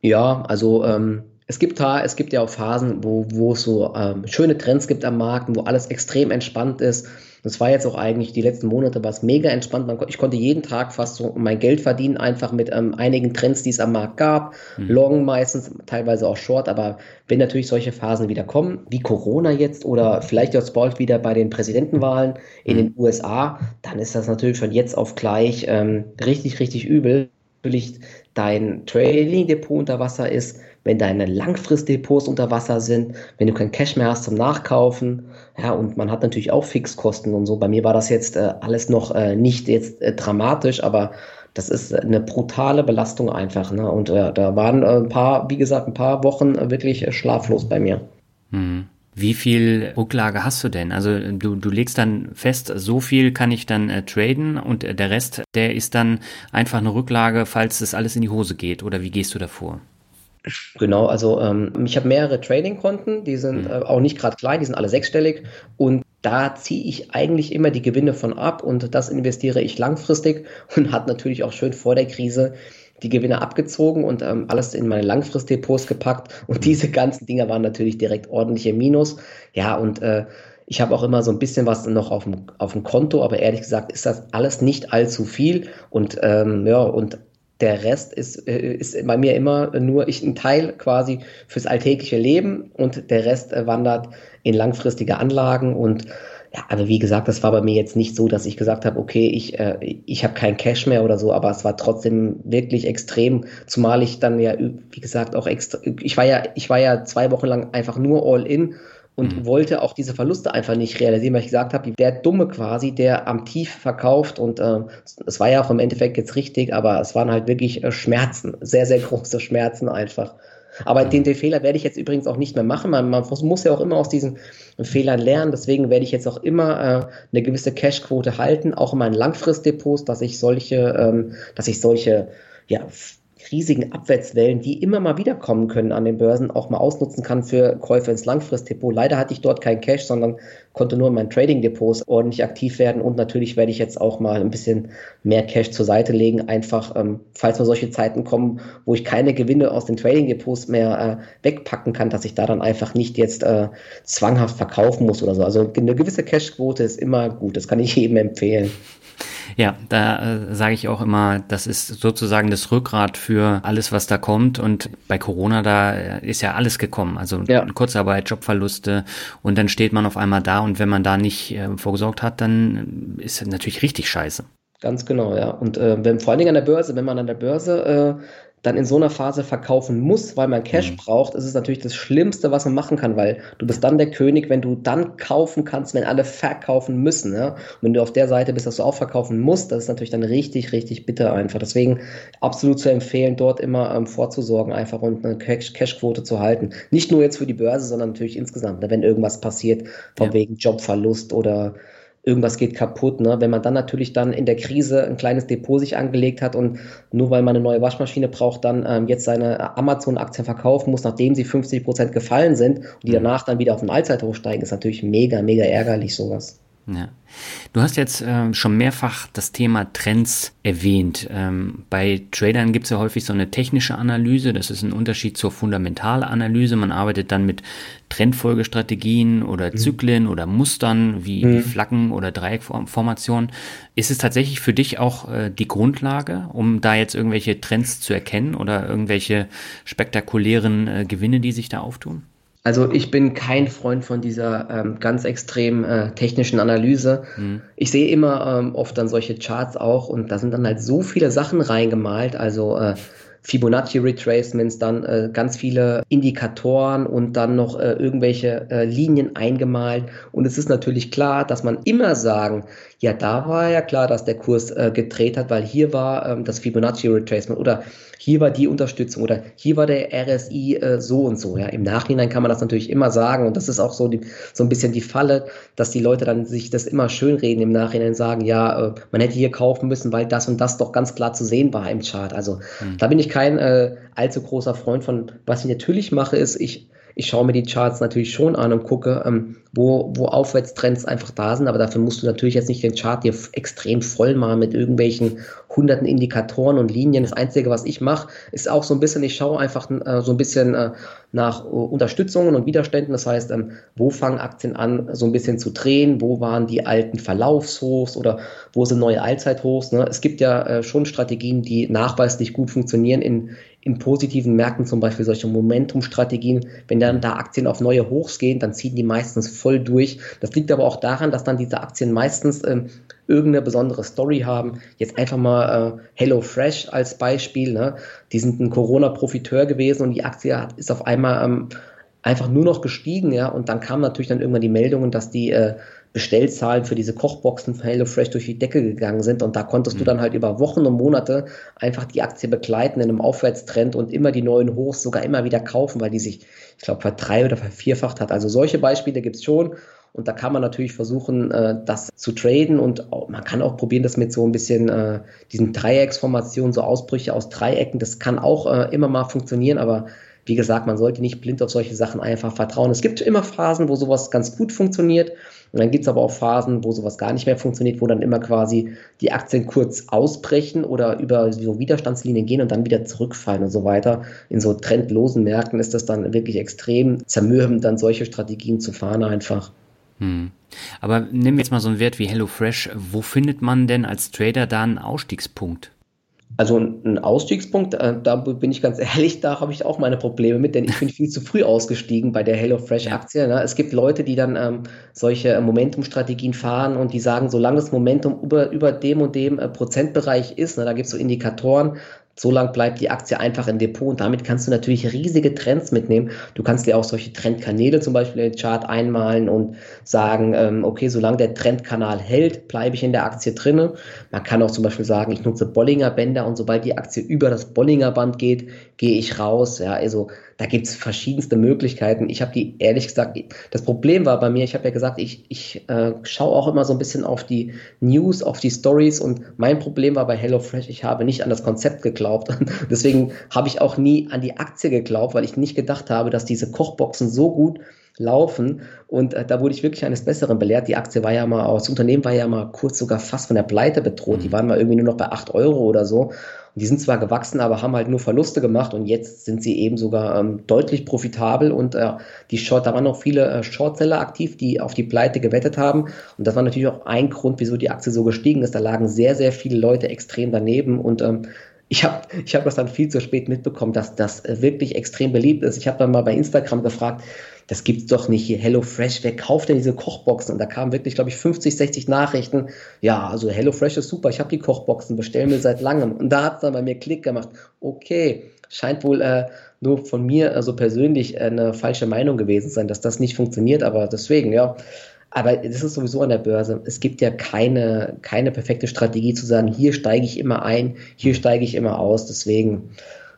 [SPEAKER 2] Ja, also ähm, es gibt es gibt ja auch Phasen, wo, wo es so ähm, schöne Trends gibt am Markt, wo alles extrem entspannt ist. Das war jetzt auch eigentlich die letzten Monate was mega entspannt. Ich konnte jeden Tag fast so mein Geld verdienen, einfach mit ähm, einigen Trends, die es am Markt gab. Mhm. Long meistens, teilweise auch Short, aber wenn natürlich solche Phasen wieder kommen, wie Corona jetzt oder vielleicht jetzt bald wieder bei den Präsidentenwahlen in den USA, dann ist das natürlich von jetzt auf gleich ähm, richtig, richtig übel. Natürlich dein Trading-Depot unter Wasser ist, wenn deine Langfristdepots unter Wasser sind, wenn du kein Cash mehr hast zum Nachkaufen. Ja, und man hat natürlich auch Fixkosten und so. Bei mir war das jetzt äh, alles noch äh, nicht jetzt äh, dramatisch, aber das ist eine brutale Belastung einfach. Ne? Und äh, da waren äh, ein paar, wie gesagt, ein paar Wochen äh, wirklich schlaflos bei mir.
[SPEAKER 1] Hm. Wie viel Rücklage hast du denn? Also du, du legst dann fest, so viel kann ich dann äh, traden und der Rest, der ist dann einfach eine Rücklage, falls das alles in die Hose geht. Oder wie gehst du davor?
[SPEAKER 2] Genau, also ähm, ich habe mehrere Trading-Konten, die sind mhm. äh, auch nicht gerade klein, die sind alle sechsstellig und da ziehe ich eigentlich immer die Gewinne von ab und das investiere ich langfristig und hat natürlich auch schön vor der Krise die Gewinne abgezogen und ähm, alles in meine Langfristdepots gepackt und mhm. diese ganzen Dinger waren natürlich direkt ordentliche Minus. Ja, und äh, ich habe auch immer so ein bisschen was noch auf dem, auf dem Konto, aber ehrlich gesagt ist das alles nicht allzu viel und ähm, ja, und der Rest ist, äh, ist bei mir immer nur ich ein Teil quasi fürs alltägliche Leben und der Rest äh, wandert in langfristige Anlagen. Und ja, aber wie gesagt, das war bei mir jetzt nicht so, dass ich gesagt habe, okay, ich, äh, ich habe kein Cash mehr oder so, aber es war trotzdem wirklich extrem, zumal ich dann ja, wie gesagt, auch extra, ich war ja, ich war ja zwei Wochen lang einfach nur all in und mhm. wollte auch diese Verluste einfach nicht realisieren, weil ich gesagt habe, der Dumme quasi, der am Tief verkauft und äh, es war ja auch im Endeffekt jetzt richtig, aber es waren halt wirklich äh, Schmerzen, sehr, sehr große Schmerzen einfach. Aber mhm. den, den, Fehler werde ich jetzt übrigens auch nicht mehr machen. Man, man muss ja auch immer aus diesen Fehlern lernen. Deswegen werde ich jetzt auch immer äh, eine gewisse Cashquote halten, auch in meinen Langfristdepots, dass ich solche, ähm, dass ich solche ja, riesigen Abwärtswellen, die immer mal wieder kommen können an den Börsen, auch mal ausnutzen kann für Käufe ins Langfristdepot. Leider hatte ich dort kein Cash, sondern konnte nur in meinen Trading-Depots ordentlich aktiv werden und natürlich werde ich jetzt auch mal ein bisschen mehr Cash zur Seite legen, einfach ähm, falls mal solche Zeiten kommen, wo ich keine Gewinne aus den Trading-Depots mehr äh, wegpacken kann, dass ich da dann einfach nicht jetzt äh, zwanghaft verkaufen muss oder so. Also eine gewisse Cashquote ist immer gut, das kann ich jedem empfehlen.
[SPEAKER 1] Ja, da äh, sage ich auch immer, das ist sozusagen das Rückgrat für alles, was da kommt. Und bei Corona, da äh, ist ja alles gekommen. Also ja. Kurzarbeit, Jobverluste und dann steht man auf einmal da und wenn man da nicht äh, vorgesorgt hat, dann ist das natürlich richtig scheiße.
[SPEAKER 2] Ganz genau, ja. Und äh, wenn, vor allen Dingen an der Börse, wenn man an der Börse äh, dann in so einer Phase verkaufen muss, weil man Cash mhm. braucht, ist es natürlich das Schlimmste, was man machen kann, weil du bist dann der König, wenn du dann kaufen kannst, wenn alle verkaufen müssen. Ja? Und wenn du auf der Seite bist, dass du auch verkaufen musst, das ist natürlich dann richtig, richtig bitter einfach. Deswegen absolut zu empfehlen, dort immer ähm, vorzusorgen einfach und eine Cash-Quote zu halten. Nicht nur jetzt für die Börse, sondern natürlich insgesamt, ne? wenn irgendwas passiert, von ja. wegen Jobverlust oder irgendwas geht kaputt. Ne? Wenn man dann natürlich dann in der Krise ein kleines Depot sich angelegt hat und nur weil man eine neue Waschmaschine braucht, dann ähm, jetzt seine Amazon-Aktien verkaufen muss, nachdem sie 50 Prozent gefallen sind und die mhm. danach dann wieder auf den Allzeithoch steigen, ist natürlich mega, mega ärgerlich sowas.
[SPEAKER 1] Ja. Du hast jetzt ähm, schon mehrfach das Thema Trends erwähnt. Ähm, bei Tradern gibt es ja häufig so eine technische Analyse. Das ist ein Unterschied zur Fundamentalanalyse. Man arbeitet dann mit Trendfolgestrategien oder mhm. Zyklen oder Mustern wie, mhm. wie Flaggen oder Dreieckformationen. Ist es tatsächlich für dich auch äh, die Grundlage, um da jetzt irgendwelche Trends zu erkennen oder irgendwelche spektakulären äh, Gewinne, die sich da auftun?
[SPEAKER 2] Also ich bin kein Freund von dieser ähm, ganz extrem äh, technischen Analyse. Mhm. Ich sehe immer ähm, oft dann solche Charts auch und da sind dann halt so viele Sachen reingemalt. Also äh, Fibonacci Retracements, dann äh, ganz viele Indikatoren und dann noch äh, irgendwelche äh, Linien eingemalt. Und es ist natürlich klar, dass man immer sagen, ja, da war ja klar, dass der Kurs äh, gedreht hat, weil hier war ähm, das Fibonacci Retracement oder hier war die Unterstützung oder hier war der RSI äh, so und so. Ja, im Nachhinein kann man das natürlich immer sagen und das ist auch so, die, so ein bisschen die Falle, dass die Leute dann sich das immer schönreden im Nachhinein sagen, ja, äh, man hätte hier kaufen müssen, weil das und das doch ganz klar zu sehen war im Chart. Also mhm. da bin ich kein äh, allzu großer Freund von. Was ich natürlich mache, ist, ich ich schaue mir die Charts natürlich schon an und gucke, ähm, wo, wo Aufwärtstrends einfach da sind, aber dafür musst du natürlich jetzt nicht den Chart dir extrem voll machen mit irgendwelchen hunderten Indikatoren und Linien. Das Einzige, was ich mache, ist auch so ein bisschen, ich schaue einfach äh, so ein bisschen äh, nach äh, Unterstützungen und Widerständen. Das heißt, ähm, wo fangen Aktien an, so ein bisschen zu drehen? Wo waren die alten Verlaufshochs oder wo sind neue Allzeithochs? Ne? Es gibt ja äh, schon Strategien, die nachweislich gut funktionieren in, in positiven Märkten, zum Beispiel solche Momentum-Strategien. Wenn dann da Aktien auf neue Hochs gehen, dann ziehen die meistens voll durch. Das liegt aber auch daran, dass dann diese Aktien meistens ähm, irgendeine besondere Story haben. Jetzt einfach mal äh, Hello Fresh als Beispiel. Ne? Die sind ein Corona-Profiteur gewesen und die Aktie ist auf einmal ähm, einfach nur noch gestiegen. Ja? Und dann kamen natürlich dann irgendwann die Meldungen, dass die äh, Bestellzahlen für diese Kochboxen von HelloFresh durch die Decke gegangen sind und da konntest mhm. du dann halt über Wochen und Monate einfach die Aktie begleiten in einem Aufwärtstrend und immer die neuen Hochs sogar immer wieder kaufen, weil die sich, ich glaube, verdrei- oder vervierfacht hat. Also solche Beispiele gibt's schon und da kann man natürlich versuchen, äh, das zu traden und man kann auch probieren, das mit so ein bisschen äh, diesen Dreiecksformationen, so Ausbrüche aus Dreiecken, das kann auch äh, immer mal funktionieren, aber wie gesagt, man sollte nicht blind auf solche Sachen einfach vertrauen. Es gibt immer Phasen, wo sowas ganz gut funktioniert. Und dann gibt es aber auch Phasen, wo sowas gar nicht mehr funktioniert, wo dann immer quasi die Aktien kurz ausbrechen oder über so Widerstandslinien gehen und dann wieder zurückfallen und so weiter. In so trendlosen Märkten ist das dann wirklich extrem zermürbend, dann solche Strategien zu fahren einfach.
[SPEAKER 1] Hm. Aber nehmen wir jetzt mal so einen Wert wie HelloFresh. Wo findet man denn als Trader da einen Ausstiegspunkt?
[SPEAKER 2] Also ein Ausstiegspunkt, äh, da bin ich ganz ehrlich, da habe ich auch meine Probleme mit, denn ich bin viel zu früh ausgestiegen bei der HelloFresh-Aktie. Ne? Es gibt Leute, die dann ähm, solche Momentum-Strategien fahren und die sagen, solange das Momentum über, über dem und dem äh, Prozentbereich ist, ne, da gibt es so Indikatoren, so lang bleibt die Aktie einfach im Depot und damit kannst du natürlich riesige Trends mitnehmen. Du kannst dir auch solche Trendkanäle zum Beispiel in den Chart einmalen und sagen, ähm, okay, solange der Trendkanal hält, bleibe ich in der Aktie drinne. Man kann auch zum Beispiel sagen, ich nutze Bollinger Bänder und sobald die Aktie über das Bollinger Band geht, gehe ich raus. Ja, also da gibt es verschiedenste Möglichkeiten. Ich habe die ehrlich gesagt, das Problem war bei mir, ich habe ja gesagt, ich, ich äh, schaue auch immer so ein bisschen auf die News, auf die Stories und mein Problem war bei HelloFresh, ich habe nicht an das Konzept geglaubt. Deswegen habe ich auch nie an die Aktie geglaubt, weil ich nicht gedacht habe, dass diese Kochboxen so gut laufen. Und äh, da wurde ich wirklich eines Besseren belehrt. Die Aktie war ja mal, das Unternehmen war ja mal kurz sogar fast von der Pleite bedroht. Die mhm. waren mal irgendwie nur noch bei 8 Euro oder so. Und die sind zwar gewachsen, aber haben halt nur Verluste gemacht und jetzt sind sie eben sogar ähm, deutlich profitabel und äh, die Short, da waren noch viele äh, Shortseller aktiv, die auf die Pleite gewettet haben. Und das war natürlich auch ein Grund, wieso die Aktie so gestiegen ist. Da lagen sehr, sehr viele Leute extrem daneben und ähm, ich habe ich hab das dann viel zu spät mitbekommen, dass das äh, wirklich extrem beliebt ist. Ich habe dann mal bei Instagram gefragt, das gibt's doch nicht hier, Hello Fresh, wer kauft denn diese Kochboxen? Und da kamen wirklich, glaube ich, 50, 60 Nachrichten. Ja, also Hello Fresh ist super, ich habe die Kochboxen, bestellen wir seit langem. Und da hat es dann bei mir Klick gemacht. Okay, scheint wohl äh, nur von mir also persönlich eine falsche Meinung gewesen sein, dass das nicht funktioniert, aber deswegen, ja. Aber das ist sowieso an der Börse. Es gibt ja keine, keine perfekte Strategie zu sagen, hier steige ich immer ein, hier steige ich immer aus. Deswegen,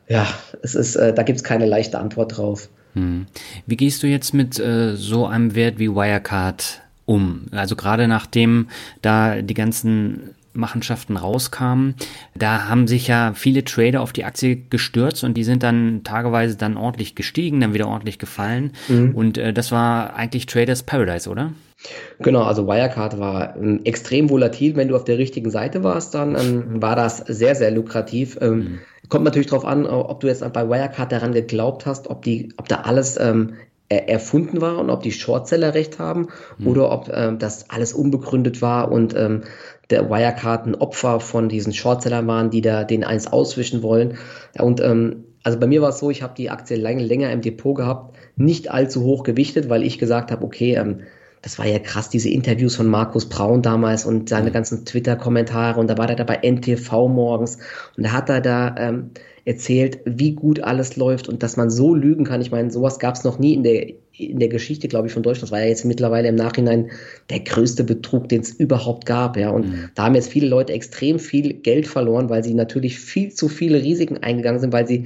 [SPEAKER 2] ja, es ist, äh, da gibt es keine leichte Antwort drauf.
[SPEAKER 1] Hm. Wie gehst du jetzt mit äh, so einem Wert wie Wirecard um? Also gerade nachdem da die ganzen Machenschaften rauskamen, da haben sich ja viele Trader auf die Aktie gestürzt und die sind dann tageweise dann ordentlich gestiegen, dann wieder ordentlich gefallen. Mhm. Und äh, das war eigentlich Traders Paradise, oder?
[SPEAKER 2] Genau, also Wirecard war ähm, extrem volatil. Wenn du auf der richtigen Seite warst, dann ähm, war das sehr, sehr lukrativ. Ähm, mhm. Kommt natürlich darauf an, ob du jetzt bei Wirecard daran geglaubt hast, ob, die, ob da alles ähm, erfunden war und ob die Shortseller recht haben mhm. oder ob ähm, das alles unbegründet war und ähm, der Wirecard ein Opfer von diesen Shortsellern waren, die da den eins auswischen wollen. Ja, und ähm, also bei mir war es so, ich habe die Aktie lange, länger im Depot gehabt, nicht allzu hoch gewichtet, weil ich gesagt habe, okay, ähm, das war ja krass, diese Interviews von Markus Braun damals und seine ganzen Twitter-Kommentare und da war er da bei NTV morgens und da hat er da ähm, erzählt, wie gut alles läuft und dass man so lügen kann. Ich meine, sowas gab es noch nie in der, in der Geschichte, glaube ich, von Deutschland. Das war ja jetzt mittlerweile im Nachhinein der größte Betrug, den es überhaupt gab. Ja. Und mhm. da haben jetzt viele Leute extrem viel Geld verloren, weil sie natürlich viel zu viele Risiken eingegangen sind, weil sie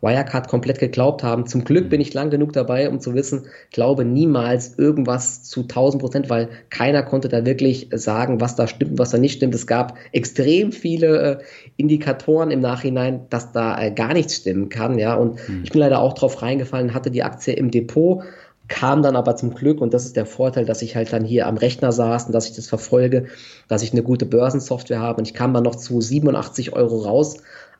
[SPEAKER 2] Wirecard komplett geglaubt haben. Zum Glück bin ich lang genug dabei, um zu wissen, glaube niemals irgendwas zu 1000 Prozent, weil keiner konnte da wirklich sagen, was da stimmt, und was da nicht stimmt. Es gab extrem viele äh, Indikatoren im Nachhinein, dass da äh, gar nichts stimmen kann, ja. Und mhm. ich bin leider auch drauf reingefallen, hatte die Aktie im Depot, kam dann aber zum Glück, und das ist der Vorteil, dass ich halt dann hier am Rechner saß und dass ich das verfolge, dass ich eine gute Börsensoftware habe und ich kam dann noch zu 87 Euro raus,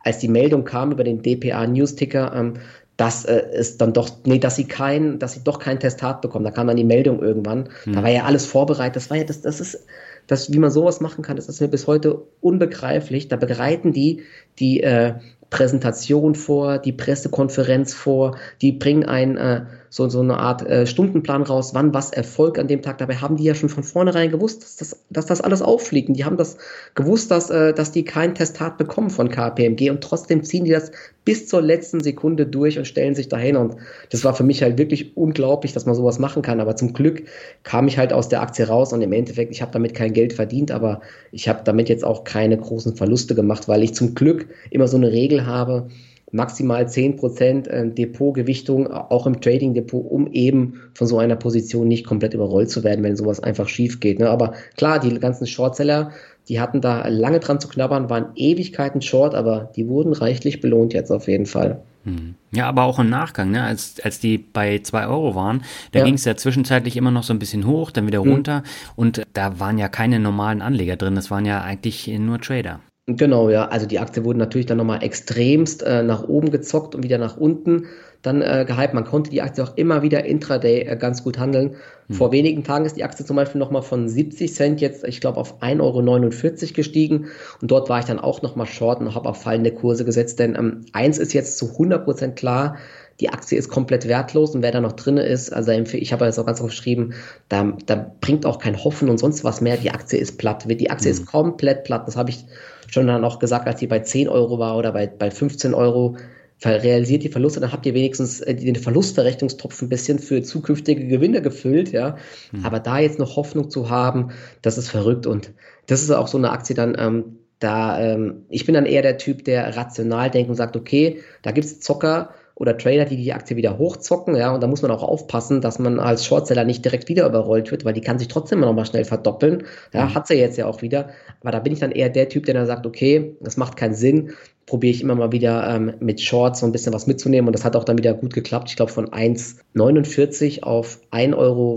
[SPEAKER 2] als die Meldung kam über den DPA Newsticker, ähm, dass äh, es dann doch, nee, dass sie kein, dass sie doch kein Testat bekommen. Da kam dann die Meldung irgendwann. Hm. Da war ja alles vorbereitet. Das war ja, das, das ist, das, wie man sowas machen kann, das ist mir bis heute unbegreiflich. Da bereiten die die äh, Präsentation vor, die Pressekonferenz vor, die bringen ein äh, so, so eine Art äh, Stundenplan raus, wann was Erfolg an dem Tag. Dabei haben die ja schon von vornherein gewusst, dass das, dass das alles auffliegt. Und die haben das gewusst, dass, äh, dass die kein Testat bekommen von KPMG und trotzdem ziehen die das bis zur letzten Sekunde durch und stellen sich dahin. Und das war für mich halt wirklich unglaublich, dass man sowas machen kann. Aber zum Glück kam ich halt aus der Aktie raus und im Endeffekt, ich habe damit kein Geld verdient, aber ich habe damit jetzt auch keine großen Verluste gemacht, weil ich zum Glück immer so eine Regel habe, maximal 10% äh, Depotgewichtung, auch im Trading-Depot, um eben von so einer Position nicht komplett überrollt zu werden, wenn sowas einfach schief geht. Ne? Aber klar, die ganzen Shortseller, die hatten da lange dran zu knabbern, waren Ewigkeiten short, aber die wurden reichlich belohnt jetzt auf jeden Fall.
[SPEAKER 1] Hm. Ja, aber auch im Nachgang, ne? als, als die bei 2 Euro waren, da ja. ging es ja zwischenzeitlich immer noch so ein bisschen hoch, dann wieder hm. runter und da waren ja keine normalen Anleger drin, das waren ja eigentlich nur Trader.
[SPEAKER 2] Genau, ja. Also die Aktie wurde natürlich dann nochmal extremst äh, nach oben gezockt und wieder nach unten dann äh, gehypt. Man konnte die Aktie auch immer wieder intraday äh, ganz gut handeln. Hm. Vor wenigen Tagen ist die Aktie zum Beispiel nochmal von 70 Cent jetzt, ich glaube, auf 1,49 Euro gestiegen. Und dort war ich dann auch nochmal short und habe auf fallende Kurse gesetzt. Denn ähm, eins ist jetzt zu 100 Prozent klar, die Aktie ist komplett wertlos und wer da noch drin ist, also ich habe jetzt auch ganz geschrieben, da, da bringt auch kein Hoffen und sonst was mehr. Die Aktie ist platt. Die Aktie mhm. ist komplett platt. Das habe ich schon dann auch gesagt, als die bei 10 Euro war oder bei, bei 15 Euro, realisiert die Verluste, dann habt ihr wenigstens äh, den Verlustverrechnungstopf ein bisschen für zukünftige Gewinne gefüllt, ja. Mhm. Aber da jetzt noch Hoffnung zu haben, das ist verrückt und das ist auch so eine Aktie dann, ähm, da, ähm, ich bin dann eher der Typ, der rational denkt und sagt, okay, da gibt's Zocker, oder Trader, die die Aktie wieder hochzocken, ja, und da muss man auch aufpassen, dass man als Shortseller nicht direkt wieder überrollt wird, weil die kann sich trotzdem noch mal schnell verdoppeln, ja, mhm. hat sie jetzt ja auch wieder, aber da bin ich dann eher der Typ, der dann sagt, okay, das macht keinen Sinn, probiere ich immer mal wieder ähm, mit Shorts so ein bisschen was mitzunehmen und das hat auch dann wieder gut geklappt. Ich glaube von 1,49 auf 1,15 Euro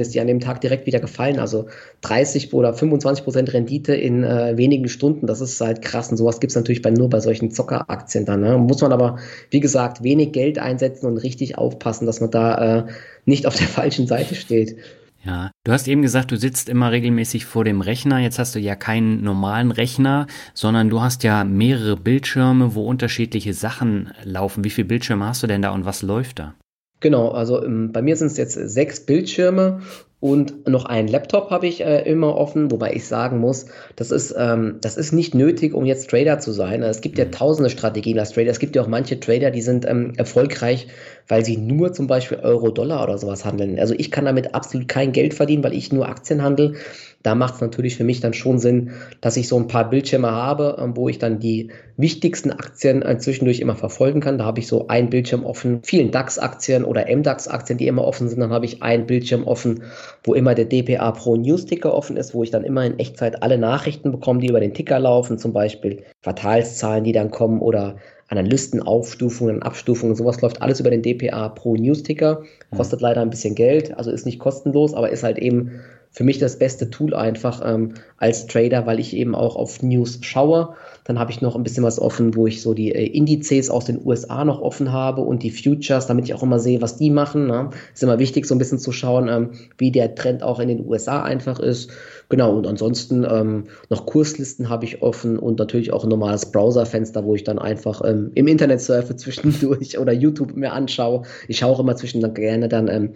[SPEAKER 2] ist die an dem Tag direkt wieder gefallen. Also 30 oder 25 Prozent Rendite in äh, wenigen Stunden, das ist halt krass und sowas gibt es natürlich bei, nur bei solchen Zockeraktien dann. Ne? Muss man aber, wie gesagt, wenig Geld einsetzen und richtig aufpassen, dass man da äh, nicht auf der falschen Seite steht.
[SPEAKER 1] Ja, du hast eben gesagt, du sitzt immer regelmäßig vor dem Rechner. Jetzt hast du ja keinen normalen Rechner, sondern du hast ja mehrere Bildschirme, wo unterschiedliche Sachen laufen. Wie viele Bildschirme hast du denn da und was läuft da?
[SPEAKER 2] Genau, also ähm, bei mir sind es jetzt sechs Bildschirme und noch einen Laptop habe ich äh, immer offen, wobei ich sagen muss, das ist, ähm, das ist nicht nötig, um jetzt Trader zu sein. Es gibt ja mhm. tausende Strategien als Trader. Es gibt ja auch manche Trader, die sind ähm, erfolgreich, weil sie nur zum Beispiel Euro, Dollar oder sowas handeln. Also ich kann damit absolut kein Geld verdienen, weil ich nur Aktien handle. Da macht es natürlich für mich dann schon Sinn, dass ich so ein paar Bildschirme habe, ähm, wo ich dann die wichtigsten Aktien äh, zwischendurch immer verfolgen kann. Da habe ich so ein Bildschirm offen, vielen DAX-Aktien oder MDAX-Aktien, die immer offen sind. Dann habe ich ein Bildschirm offen wo immer der DPA Pro News Ticker offen ist, wo ich dann immer in Echtzeit alle Nachrichten bekomme, die über den Ticker laufen, zum Beispiel Quartalszahlen, die dann kommen oder Analystenaufstufungen, Abstufungen, sowas läuft alles über den DPA Pro News Ticker. Kostet leider ein bisschen Geld, also ist nicht kostenlos, aber ist halt eben für mich das beste Tool einfach ähm, als Trader, weil ich eben auch auf News schaue. Dann habe ich noch ein bisschen was offen, wo ich so die äh, Indizes aus den USA noch offen habe und die Futures, damit ich auch immer sehe, was die machen. Ne? Ist immer wichtig, so ein bisschen zu schauen, ähm, wie der Trend auch in den USA einfach ist. Genau, und ansonsten ähm, noch Kurslisten habe ich offen und natürlich auch ein normales Browserfenster, wo ich dann einfach ähm, im Internet surfe zwischendurch oder YouTube mir anschaue. Ich schaue auch immer zwischendurch gerne dann ähm,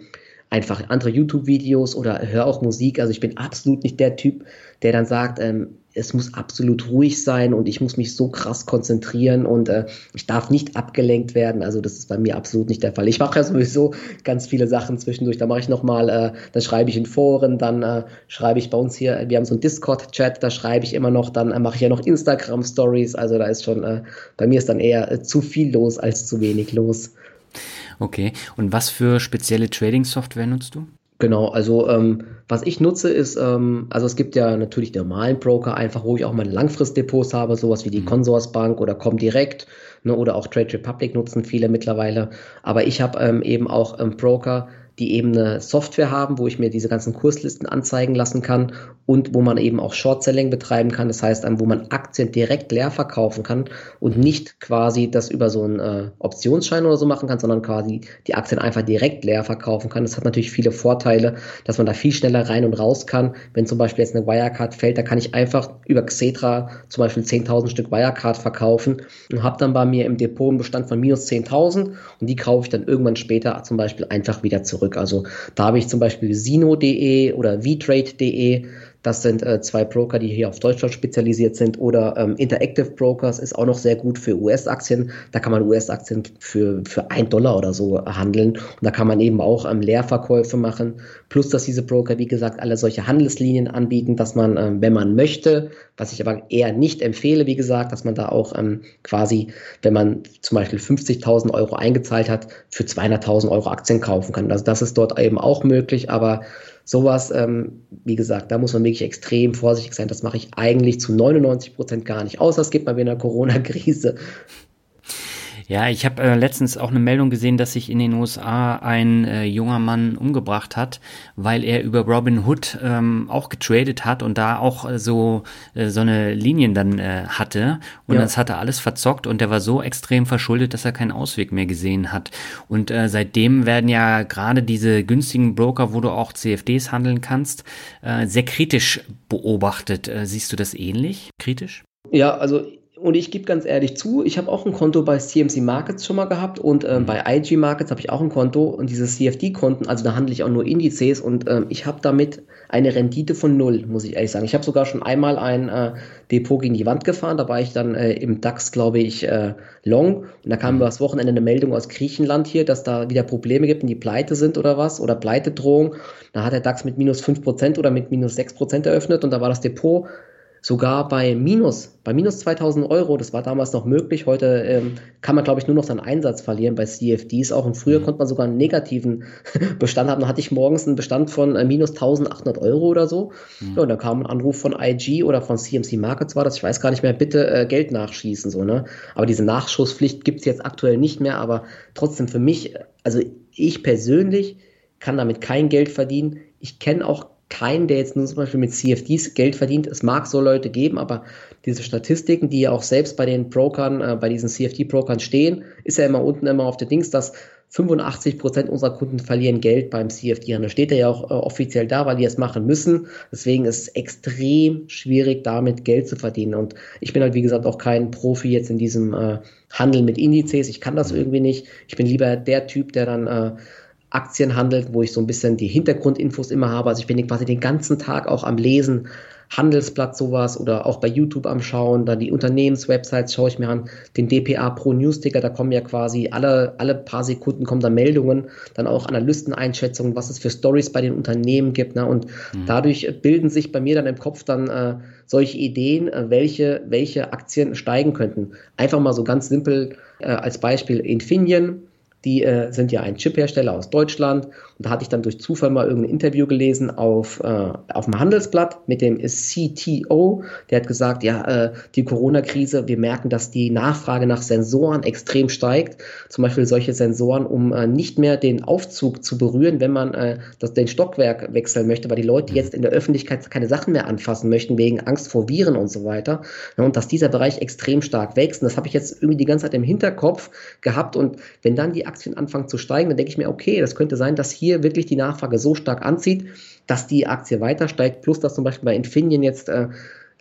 [SPEAKER 2] einfach andere YouTube-Videos oder höre auch Musik. Also ich bin absolut nicht der Typ, der dann sagt, ähm, es muss absolut ruhig sein und ich muss mich so krass konzentrieren und äh, ich darf nicht abgelenkt werden. Also das ist bei mir absolut nicht der Fall. Ich mache ja sowieso ganz viele Sachen zwischendurch. Da mache ich nochmal, äh, dann schreibe ich in Foren, dann äh, schreibe ich bei uns hier, wir haben so einen Discord-Chat, da schreibe ich immer noch, dann äh, mache ich ja noch Instagram-Stories. Also da ist schon, äh, bei mir ist dann eher äh, zu viel los als zu wenig los.
[SPEAKER 1] Okay, und was für spezielle Trading-Software nutzt du?
[SPEAKER 2] Genau, also ähm, was ich nutze ist, ähm, also es gibt ja natürlich normalen Broker einfach, wo ich auch meine Langfristdepots habe, sowas wie die mhm. Consorsbank oder Comdirect ne, oder auch Trade Republic nutzen viele mittlerweile. Aber ich habe ähm, eben auch ähm, Broker, die eben eine Software haben, wo ich mir diese ganzen Kurslisten anzeigen lassen kann und wo man eben auch Short-Selling betreiben kann. Das heißt, wo man Aktien direkt leer verkaufen kann und nicht quasi das über so einen äh, Optionsschein oder so machen kann, sondern quasi die Aktien einfach direkt leer verkaufen kann. Das hat natürlich viele Vorteile, dass man da viel schneller rein und raus kann. Wenn zum Beispiel jetzt eine Wirecard fällt, da kann ich einfach über Xetra zum Beispiel 10.000 Stück Wirecard verkaufen und habe dann bei mir im Depot einen Bestand von minus 10.000 und die kaufe ich dann irgendwann später zum Beispiel einfach wieder zurück zurück. Also da habe ich zum Beispiel Sino.de oder vtrade.de. Das sind äh, zwei Broker, die hier auf Deutschland spezialisiert sind. Oder ähm, Interactive Brokers ist auch noch sehr gut für US-Aktien. Da kann man US-Aktien für, für ein Dollar oder so handeln. Und da kann man eben auch ähm, Leerverkäufe machen. Plus, dass diese Broker, wie gesagt, alle solche Handelslinien anbieten, dass man, ähm, wenn man möchte, was ich aber eher nicht empfehle, wie gesagt, dass man da auch ähm, quasi, wenn man zum Beispiel 50.000 Euro eingezahlt hat, für 200.000 Euro Aktien kaufen kann. Also das ist dort eben auch möglich, aber sowas, ähm, wie gesagt, da muss man wirklich extrem vorsichtig sein. Das mache ich eigentlich zu 99 Prozent gar nicht, außer es gibt mal wieder eine Corona-Krise.
[SPEAKER 1] Ja, ich habe äh, letztens auch eine Meldung gesehen, dass sich in den USA ein äh, junger Mann umgebracht hat, weil er über Robin Hood ähm, auch getradet hat und da auch äh, so äh, so eine Linien dann äh, hatte und ja. das hatte alles verzockt und der war so extrem verschuldet, dass er keinen Ausweg mehr gesehen hat. Und äh, seitdem werden ja gerade diese günstigen Broker, wo du auch CFDs handeln kannst, äh, sehr kritisch beobachtet. Äh, siehst du das ähnlich? Kritisch?
[SPEAKER 2] Ja, also und ich gebe ganz ehrlich zu, ich habe auch ein Konto bei CMC Markets schon mal gehabt und ähm, mhm. bei IG Markets habe ich auch ein Konto und diese CFD-Konten, also da handle ich auch nur Indizes und ähm, ich habe damit eine Rendite von null, muss ich ehrlich sagen. Ich habe sogar schon einmal ein äh, Depot gegen die Wand gefahren, da war ich dann äh, im DAX, glaube ich, äh, long und da kam mhm. über das Wochenende eine Meldung aus Griechenland hier, dass da wieder Probleme gibt und die pleite sind oder was oder Pleitedrohung. Da hat der DAX mit minus 5% oder mit minus 6% eröffnet und da war das Depot sogar bei minus, bei minus 2000 Euro, das war damals noch möglich, heute ähm, kann man, glaube ich, nur noch seinen Einsatz verlieren bei CFDs auch und früher mhm. konnte man sogar einen negativen Bestand haben, da hatte ich morgens einen Bestand von äh, minus 1800 Euro oder so. Mhm. ja, und da kam ein Anruf von IG oder von CMC Markets war das, ich weiß gar nicht mehr, bitte äh, Geld nachschießen, so, ne, aber diese Nachschusspflicht gibt es jetzt aktuell nicht mehr, aber trotzdem für mich, also ich persönlich kann damit kein Geld verdienen, ich kenne auch keinen, der jetzt nur zum Beispiel mit CFDs Geld verdient. Es mag so Leute geben, aber diese Statistiken, die ja auch selbst bei den Brokern, äh, bei diesen CFD-Brokern stehen, ist ja immer unten immer auf der Dings, dass 85 Prozent unserer Kunden verlieren Geld beim CFD-Handel. Steht ja auch äh, offiziell da, weil die es machen müssen. Deswegen ist es extrem schwierig, damit Geld zu verdienen. Und ich bin halt, wie gesagt, auch kein Profi jetzt in diesem äh, Handel mit Indizes. Ich kann das irgendwie nicht. Ich bin lieber der Typ, der dann äh, Aktien handelt, wo ich so ein bisschen die Hintergrundinfos immer habe. Also ich bin quasi den ganzen Tag auch am Lesen, Handelsblatt sowas oder auch bei YouTube am Schauen, dann die Unternehmenswebsites schaue ich mir an, den DPA Pro Newsticker, da kommen ja quasi alle, alle paar Sekunden kommen da Meldungen, dann auch Analysteneinschätzungen, was es für Stories bei den Unternehmen gibt. Ne? Und mhm. dadurch bilden sich bei mir dann im Kopf dann äh, solche Ideen, äh, welche, welche Aktien steigen könnten. Einfach mal so ganz simpel äh, als Beispiel Infineon die äh, sind ja ein Chiphersteller aus Deutschland. Und da hatte ich dann durch Zufall mal irgendein Interview gelesen auf, äh, auf dem Handelsblatt mit dem CTO. Der hat gesagt, ja, äh, die Corona-Krise, wir merken, dass die Nachfrage nach Sensoren extrem steigt. Zum Beispiel solche Sensoren, um äh, nicht mehr den Aufzug zu berühren, wenn man äh, das, den Stockwerk wechseln möchte, weil die Leute jetzt in der Öffentlichkeit keine Sachen mehr anfassen möchten, wegen Angst vor Viren und so weiter. Ja, und dass dieser Bereich extrem stark wächst. Und das habe ich jetzt irgendwie die ganze Zeit im Hinterkopf gehabt. Und wenn dann die Aktien anfangen zu steigen, dann denke ich mir, okay, das könnte sein, dass hier wirklich die Nachfrage so stark anzieht, dass die Aktie weiter steigt. Plus, dass zum Beispiel bei Infineon jetzt äh,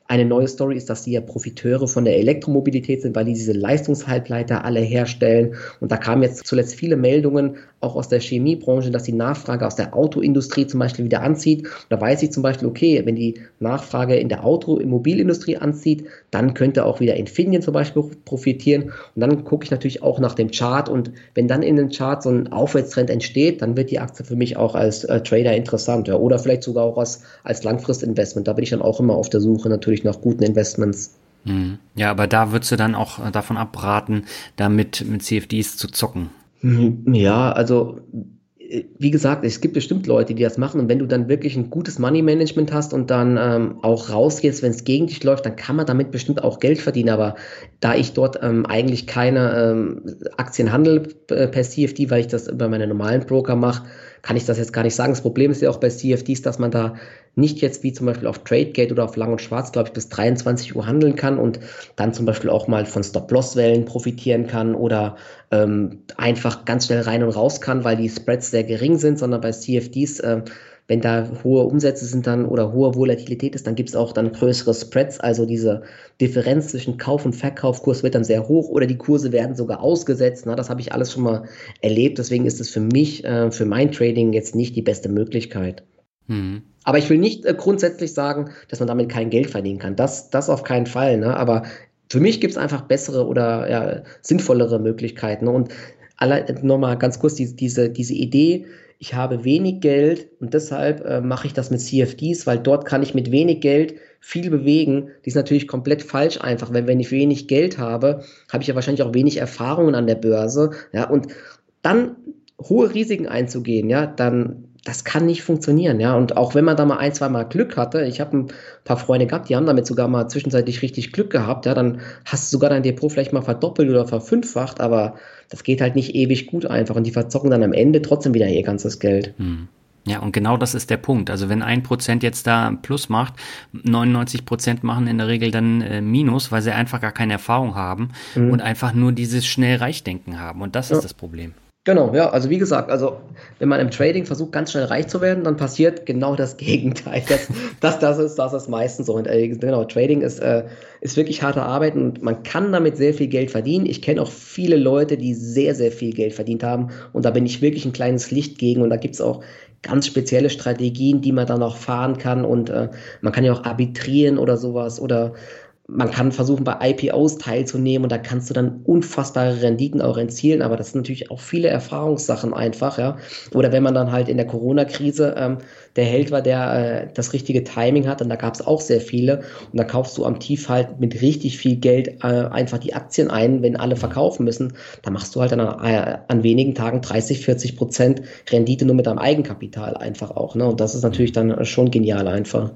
[SPEAKER 2] eine neue Story ist, dass die ja Profiteure von der Elektromobilität sind, weil die diese Leistungshalbleiter alle herstellen. Und da kamen jetzt zuletzt viele Meldungen, auch aus der Chemiebranche, dass die Nachfrage aus der Autoindustrie zum Beispiel wieder anzieht. Und da weiß ich zum Beispiel, okay, wenn die Nachfrage in der Automobilindustrie anzieht, dann könnte auch wieder Infineon zum Beispiel profitieren. Und dann gucke ich natürlich auch nach dem Chart. Und wenn dann in den Chart so ein Aufwärtstrend entsteht, dann wird die Aktie für mich auch als äh, Trader interessant. Ja. Oder vielleicht sogar auch als, als Langfristinvestment. Da bin ich dann auch immer auf der Suche natürlich nach guten Investments.
[SPEAKER 1] Hm. Ja, aber da würdest du dann auch davon abraten, damit mit CFDs zu zocken.
[SPEAKER 2] Hm, ja, also wie gesagt, es gibt bestimmt Leute, die das machen. Und wenn du dann wirklich ein gutes Money Management hast und dann ähm, auch rausgehst, wenn es gegen dich läuft, dann kann man damit bestimmt auch Geld verdienen. Aber da ich dort ähm, eigentlich keine ähm, Aktien handle äh, per CFD, weil ich das über meine normalen Broker mache, kann ich das jetzt gar nicht sagen. Das Problem ist ja auch bei CFDs, dass man da nicht jetzt wie zum Beispiel auf TradeGate oder auf Lang und Schwarz, glaube ich, bis 23 Uhr handeln kann und dann zum Beispiel auch mal von Stop-Loss-Wellen profitieren kann oder ähm, einfach ganz schnell rein und raus kann, weil die Spreads sehr gering sind, sondern bei CFDs äh, wenn da hohe Umsätze sind dann oder hohe Volatilität ist, dann gibt es auch dann größere Spreads, also diese Differenz zwischen Kauf- und Verkaufkurs wird dann sehr hoch oder die Kurse werden sogar ausgesetzt. Na, das habe ich alles schon mal erlebt, deswegen ist es für mich, äh, für mein Trading jetzt nicht die beste Möglichkeit. Mhm. Aber ich will nicht äh, grundsätzlich sagen, dass man damit kein Geld verdienen kann. Das, das auf keinen Fall. Ne? Aber für mich gibt es einfach bessere oder ja, sinnvollere Möglichkeiten. Und nochmal ganz kurz die, diese, diese Idee, ich habe wenig Geld und deshalb äh, mache ich das mit CFDs, weil dort kann ich mit wenig Geld viel bewegen. Die ist natürlich komplett falsch einfach, weil wenn ich wenig Geld habe, habe ich ja wahrscheinlich auch wenig Erfahrungen an der Börse, ja, und dann hohe Risiken einzugehen, ja, dann das kann nicht funktionieren, ja. Und auch wenn man da mal ein, zwei Mal Glück hatte, ich habe ein paar Freunde gehabt, die haben damit sogar mal zwischenzeitlich richtig Glück gehabt, ja, dann hast du sogar dein Depot vielleicht mal verdoppelt oder verfünffacht, aber das geht halt nicht ewig gut einfach und die verzocken dann am Ende trotzdem wieder ihr ganzes Geld. Hm.
[SPEAKER 1] Ja, und genau das ist der Punkt. Also wenn ein Prozent jetzt da Plus macht, 99 Prozent machen in der Regel dann äh, Minus, weil sie einfach gar keine Erfahrung haben mhm. und einfach nur dieses schnell Reichdenken haben. Und das ja. ist das Problem.
[SPEAKER 2] Genau, ja, also wie gesagt, also wenn man im Trading versucht, ganz schnell reich zu werden, dann passiert genau das Gegenteil. Das, das, das, ist, das ist meistens so. Und äh, genau, Trading ist, äh, ist wirklich harte Arbeit und man kann damit sehr viel Geld verdienen. Ich kenne auch viele Leute, die sehr, sehr viel Geld verdient haben und da bin ich wirklich ein kleines Licht gegen und da gibt es auch ganz spezielle Strategien, die man dann auch fahren kann und äh, man kann ja auch arbitrieren oder sowas oder man kann versuchen, bei IPOs teilzunehmen und da kannst du dann unfassbare Renditen auch erzielen, aber das sind natürlich auch viele Erfahrungssachen einfach, ja. Oder wenn man dann halt in der Corona-Krise ähm, der Held war, der äh, das richtige Timing hat, und da gab es auch sehr viele und da kaufst du am Tief halt mit richtig viel Geld äh, einfach die Aktien ein, wenn alle verkaufen müssen, da machst du halt dann an, äh, an wenigen Tagen 30, 40 Prozent Rendite nur mit deinem Eigenkapital einfach auch, ne. Und das ist natürlich dann schon genial einfach.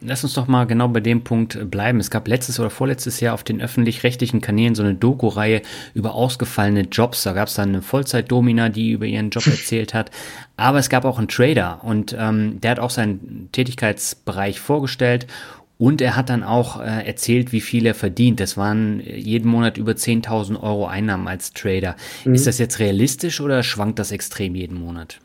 [SPEAKER 1] Lass uns doch mal genau bei dem Punkt bleiben. Es gab letztes oder vorletztes Jahr auf den öffentlich-rechtlichen Kanälen so eine Doku-Reihe über ausgefallene Jobs. Da gab es dann eine Vollzeit-Domina, die über ihren Job erzählt hat. Aber es gab auch einen Trader und ähm, der hat auch seinen Tätigkeitsbereich vorgestellt und er hat dann auch äh, erzählt, wie viel er verdient. Das waren jeden Monat über 10.000 Euro Einnahmen als Trader. Mhm. Ist das jetzt realistisch oder schwankt das extrem jeden Monat?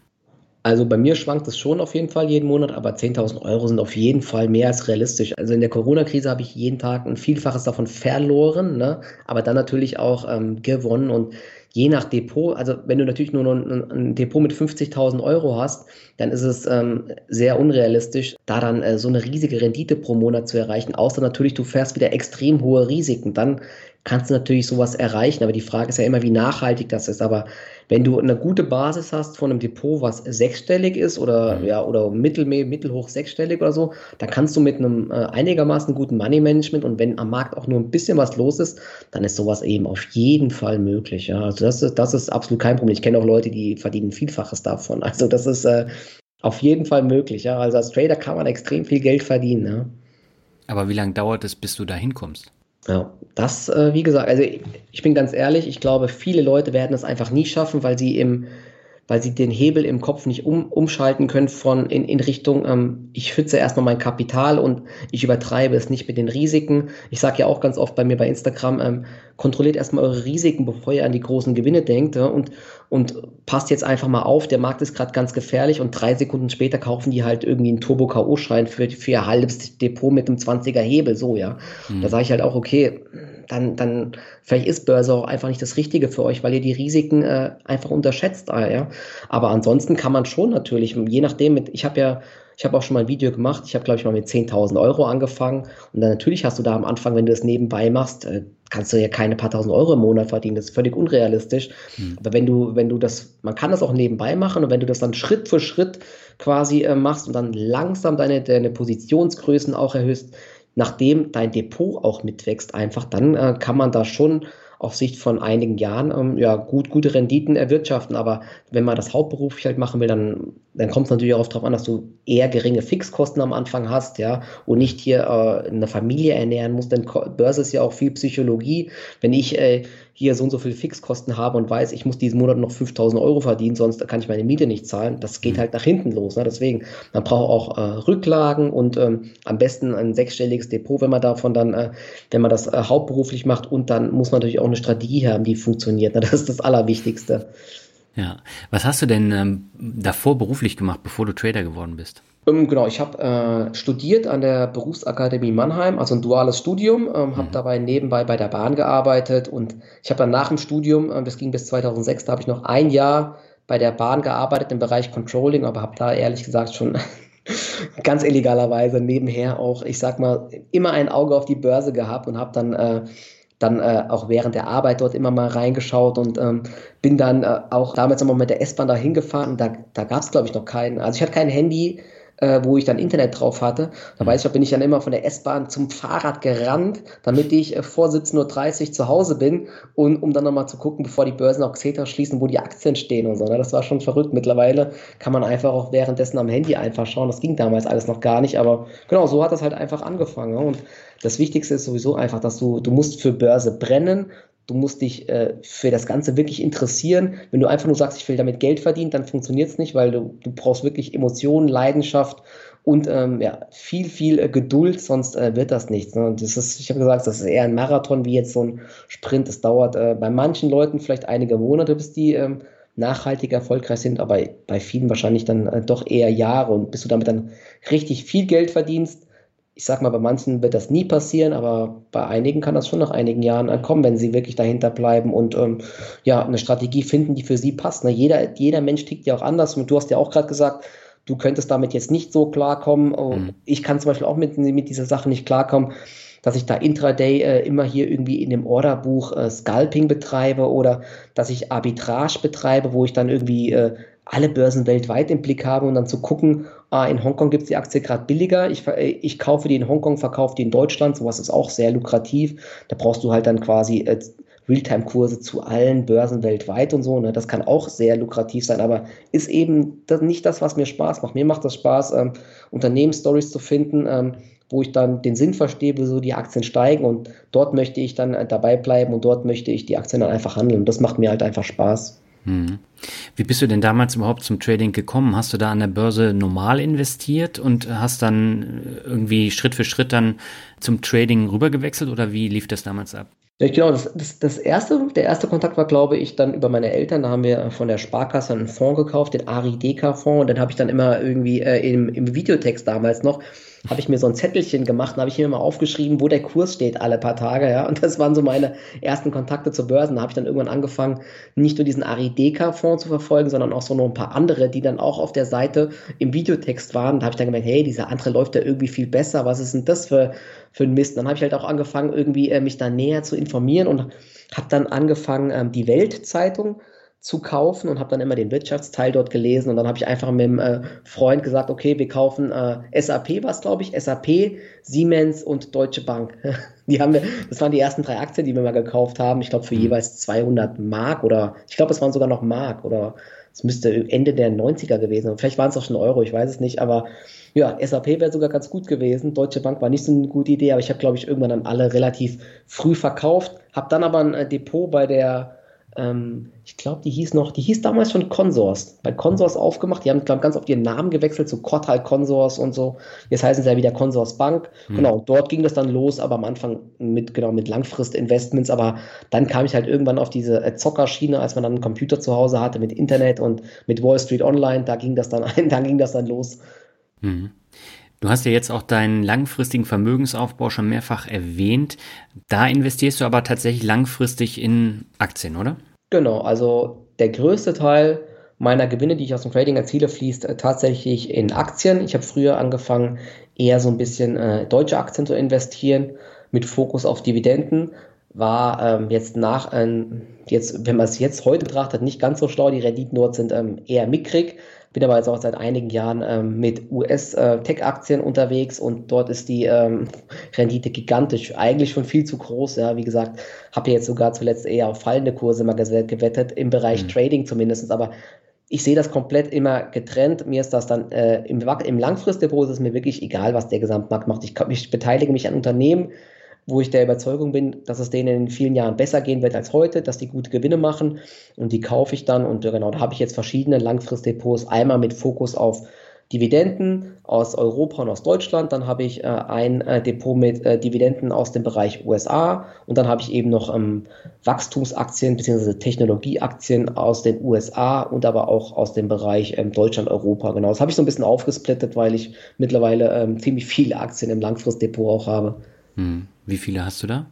[SPEAKER 2] Also bei mir schwankt es schon auf jeden Fall jeden Monat, aber 10.000 Euro sind auf jeden Fall mehr als realistisch. Also in der Corona-Krise habe ich jeden Tag ein Vielfaches davon verloren, ne? aber dann natürlich auch ähm, gewonnen und je nach Depot, also wenn du natürlich nur ein, ein Depot mit 50.000 Euro hast, dann ist es ähm, sehr unrealistisch, da dann äh, so eine riesige Rendite pro Monat zu erreichen, außer natürlich du fährst wieder extrem hohe Risiken. Dann kannst du natürlich sowas erreichen, aber die Frage ist ja immer, wie nachhaltig das ist. Aber wenn du eine gute Basis hast von einem Depot, was sechsstellig ist oder mhm. ja oder mittel, mittelhoch sechsstellig oder so, dann kannst du mit einem äh, einigermaßen guten Money Management und wenn am Markt auch nur ein bisschen was los ist, dann ist sowas eben auf jeden Fall möglich. Ja, also Das ist, das ist absolut kein Problem. Ich kenne auch Leute, die verdienen Vielfaches davon. Also das ist äh, auf jeden Fall möglich. Ja? Also als Trader kann man extrem viel Geld verdienen. Ja?
[SPEAKER 1] Aber wie lange dauert es, bis du da hinkommst?
[SPEAKER 2] Ja, das, äh, wie gesagt, also ich, ich bin ganz ehrlich, ich glaube, viele Leute werden es einfach nie schaffen, weil sie im weil sie den Hebel im Kopf nicht um, umschalten können von in, in Richtung, ähm, ich schütze erstmal mein Kapital und ich übertreibe es nicht mit den Risiken. Ich sage ja auch ganz oft bei mir bei Instagram, ähm, kontrolliert erstmal eure Risiken, bevor ihr an die großen Gewinne denkt ja, und, und passt jetzt einfach mal auf, der Markt ist gerade ganz gefährlich und drei Sekunden später kaufen die halt irgendwie einen Turbo-K.O.-Schein für, für ihr halbes Depot mit einem 20er Hebel, so, ja. Mhm. Da sage ich halt auch, okay, dann, dann vielleicht ist Börse auch einfach nicht das Richtige für euch, weil ihr die Risiken äh, einfach unterschätzt. Äh, ja? Aber ansonsten kann man schon natürlich, je nachdem, mit, ich habe ja ich habe auch schon mal ein Video gemacht. Ich habe, glaube ich, mal mit 10.000 Euro angefangen. Und dann natürlich hast du da am Anfang, wenn du das nebenbei machst, äh, kannst du ja keine paar tausend Euro im Monat verdienen. Das ist völlig unrealistisch. Mhm. Aber wenn du, wenn du das, man kann das auch nebenbei machen und wenn du das dann Schritt für Schritt quasi äh, machst und dann langsam deine, deine Positionsgrößen auch erhöhst, nachdem dein Depot auch mitwächst, einfach, dann äh, kann man da schon auf Sicht von einigen Jahren ähm, ja gut gute Renditen erwirtschaften. Aber wenn man das hauptberuflich halt machen will, dann, dann kommt es natürlich auch darauf an, dass du eher geringe Fixkosten am Anfang hast, ja, und nicht hier äh, eine Familie ernähren musst. Denn Börse ist ja auch viel Psychologie. Wenn ich äh, hier so und so viele Fixkosten habe und weiß, ich muss diesen Monat noch 5000 Euro verdienen, sonst kann ich meine Miete nicht zahlen. Das geht mhm. halt nach hinten los. Ne? Deswegen, man braucht auch äh, Rücklagen und ähm, am besten ein sechsstelliges Depot, wenn man davon dann, äh, wenn man das äh, hauptberuflich macht und dann muss man natürlich auch eine Strategie haben, die funktioniert. Ne? Das ist das Allerwichtigste.
[SPEAKER 1] Ja. Was hast du denn ähm, davor beruflich gemacht, bevor du Trader geworden bist?
[SPEAKER 2] Ähm, genau, ich habe äh, studiert an der Berufsakademie Mannheim, also ein duales Studium, ähm, habe mhm. dabei nebenbei bei der Bahn gearbeitet und ich habe dann nach dem Studium, äh, das ging bis 2006, da habe ich noch ein Jahr bei der Bahn gearbeitet im Bereich Controlling, aber habe da ehrlich gesagt schon ganz illegalerweise nebenher auch, ich sag mal, immer ein Auge auf die Börse gehabt und habe dann äh, dann äh, auch während der Arbeit dort immer mal reingeschaut und ähm, bin dann äh, auch damals nochmal mit der S-Bahn da hingefahren da, da gab es, glaube ich, noch keinen. Also ich hatte kein Handy, wo ich dann Internet drauf hatte. Da weiß ich, da bin ich dann immer von der S-Bahn zum Fahrrad gerannt, damit ich äh, vor 17.30 Uhr zu Hause bin und um dann nochmal zu gucken, bevor die Börsen auch Xetra schließen, wo die Aktien stehen und so. Ne? Das war schon verrückt. Mittlerweile kann man einfach auch währenddessen am Handy einfach schauen. Das ging damals alles noch gar nicht, aber genau, so hat das halt einfach angefangen. Ne? Und das Wichtigste ist sowieso einfach, dass du, du musst für Börse brennen, Du musst dich äh, für das Ganze wirklich interessieren. Wenn du einfach nur sagst, ich will damit Geld verdienen, dann funktioniert es nicht, weil du, du brauchst wirklich Emotionen, Leidenschaft und ähm, ja, viel, viel äh, Geduld, sonst äh, wird das nichts. Ne? Das ist, ich habe gesagt, das ist eher ein Marathon wie jetzt so ein Sprint. Das dauert äh, bei manchen Leuten vielleicht einige Monate, bis die ähm, nachhaltig erfolgreich sind, aber bei vielen wahrscheinlich dann äh, doch eher Jahre. Und bis du damit dann richtig viel Geld verdienst, ich sag mal, bei manchen wird das nie passieren, aber bei einigen kann das schon nach einigen Jahren kommen, wenn sie wirklich dahinter bleiben und ähm, ja, eine Strategie finden, die für sie passt. Ne? Jeder, jeder Mensch tickt ja auch anders und du hast ja auch gerade gesagt, du könntest damit jetzt nicht so klarkommen. Oh, mhm. Ich kann zum Beispiel auch mit, mit dieser Sache nicht klarkommen, dass ich da intraday äh, immer hier irgendwie in dem Orderbuch äh, Scalping betreibe oder dass ich Arbitrage betreibe, wo ich dann irgendwie äh, alle Börsen weltweit im Blick habe und dann zu gucken, ah, in Hongkong gibt es die Aktie gerade billiger, ich, äh, ich kaufe die in Hongkong, verkaufe die in Deutschland, sowas ist auch sehr lukrativ. Da brauchst du halt dann quasi äh, Realtime-Kurse zu allen Börsen weltweit und so. Ne? Das kann auch sehr lukrativ sein, aber ist eben das nicht das, was mir Spaß macht. Mir macht das Spaß, ähm, Unternehmensstories zu finden, ähm, wo ich dann den Sinn verstehe, wieso die Aktien steigen und dort möchte ich dann äh, dabei bleiben und dort möchte ich die Aktien dann einfach handeln. Das macht mir halt einfach Spaß.
[SPEAKER 1] Hm. Wie bist du denn damals überhaupt zum Trading gekommen? Hast du da an der Börse normal investiert und hast dann irgendwie Schritt für Schritt dann zum Trading rübergewechselt oder wie lief das damals ab?
[SPEAKER 2] Ja, genau, das, das, das erste, der erste Kontakt war, glaube ich, dann über meine Eltern. Da haben wir von der Sparkasse einen Fonds gekauft, den Ari-Deka-Fonds. Und dann habe ich dann immer irgendwie äh, im, im Videotext damals noch habe ich mir so ein Zettelchen gemacht und habe ich mir mal aufgeschrieben, wo der Kurs steht alle paar Tage, ja. Und das waren so meine ersten Kontakte zur Börse. Da habe ich dann irgendwann angefangen, nicht nur diesen Arideka-Fonds zu verfolgen, sondern auch so noch ein paar andere, die dann auch auf der Seite im Videotext waren. Da habe ich dann gemerkt, hey, dieser andere läuft ja irgendwie viel besser. Was ist denn das für, für ein Mist? Und dann habe ich halt auch angefangen, irgendwie äh, mich da näher zu informieren und habe dann angefangen, ähm, die Weltzeitung zu kaufen und habe dann immer den Wirtschaftsteil dort gelesen und dann habe ich einfach mit einem äh, Freund gesagt, okay, wir kaufen äh, SAP, was glaube ich, SAP, Siemens und Deutsche Bank. Die haben wir, das waren die ersten drei Aktien, die wir mal gekauft haben. Ich glaube für mhm. jeweils 200 Mark oder ich glaube es waren sogar noch Mark oder es müsste Ende der 90er gewesen sein. Vielleicht waren es auch schon Euro, ich weiß es nicht, aber ja, SAP wäre sogar ganz gut gewesen. Deutsche Bank war nicht so eine gute Idee, aber ich habe glaube ich irgendwann dann alle relativ früh verkauft, habe dann aber ein äh, Depot bei der ähm, ich glaube, die hieß noch, die hieß damals schon Consors, bei Consors aufgemacht. Die haben, glaube ganz oft ihren Namen gewechselt zu Kortal Consors und so. Jetzt heißen sie ja wieder Consors Bank. Mhm. Genau, dort ging das dann los, aber am Anfang mit, genau, mit Langfrist-Investments. Aber dann kam ich halt irgendwann auf diese äh, Zockerschiene, als man dann einen Computer zu Hause hatte mit Internet und mit Wall Street Online. Da ging das dann ein, da ging das dann los.
[SPEAKER 1] Mhm. Du hast ja jetzt auch deinen langfristigen Vermögensaufbau schon mehrfach erwähnt. Da investierst du aber tatsächlich langfristig in Aktien, oder?
[SPEAKER 2] Genau, also der größte Teil meiner Gewinne, die ich aus dem Trading erziele, fließt äh, tatsächlich in Aktien. Ich habe früher angefangen, eher so ein bisschen äh, deutsche Aktien zu investieren, mit Fokus auf Dividenden. War ähm, jetzt nach, ähm, jetzt, wenn man es jetzt heute betrachtet, nicht ganz so schlau. Die Renditen dort sind ähm, eher mickrig. Bin aber jetzt auch seit einigen Jahren ähm, mit US-Tech-Aktien äh, unterwegs und dort ist die ähm, Rendite gigantisch, eigentlich schon viel zu groß. Ja, wie gesagt, habe jetzt sogar zuletzt eher auf fallende Kurse mal gewettet, im Bereich mhm. Trading zumindest. Aber ich sehe das komplett immer getrennt. Mir ist das dann äh, im, im Langfristdepot ist es mir wirklich egal, was der Gesamtmarkt macht. Ich, ich beteilige mich an Unternehmen, wo ich der Überzeugung bin, dass es denen in vielen Jahren besser gehen wird als heute, dass die gute Gewinne machen und die kaufe ich dann und äh, genau, da habe ich jetzt verschiedene Langfristdepots, einmal mit Fokus auf Dividenden aus Europa und aus Deutschland, dann habe ich äh, ein äh, Depot mit äh, Dividenden aus dem Bereich USA und dann habe ich eben noch ähm, Wachstumsaktien bzw. Technologieaktien aus den USA und aber auch aus dem Bereich ähm, Deutschland, Europa. Genau, das habe ich so ein bisschen aufgesplittet, weil ich mittlerweile ähm, ziemlich viele Aktien im Langfristdepot auch habe.
[SPEAKER 1] Hm. Wie viele hast du da?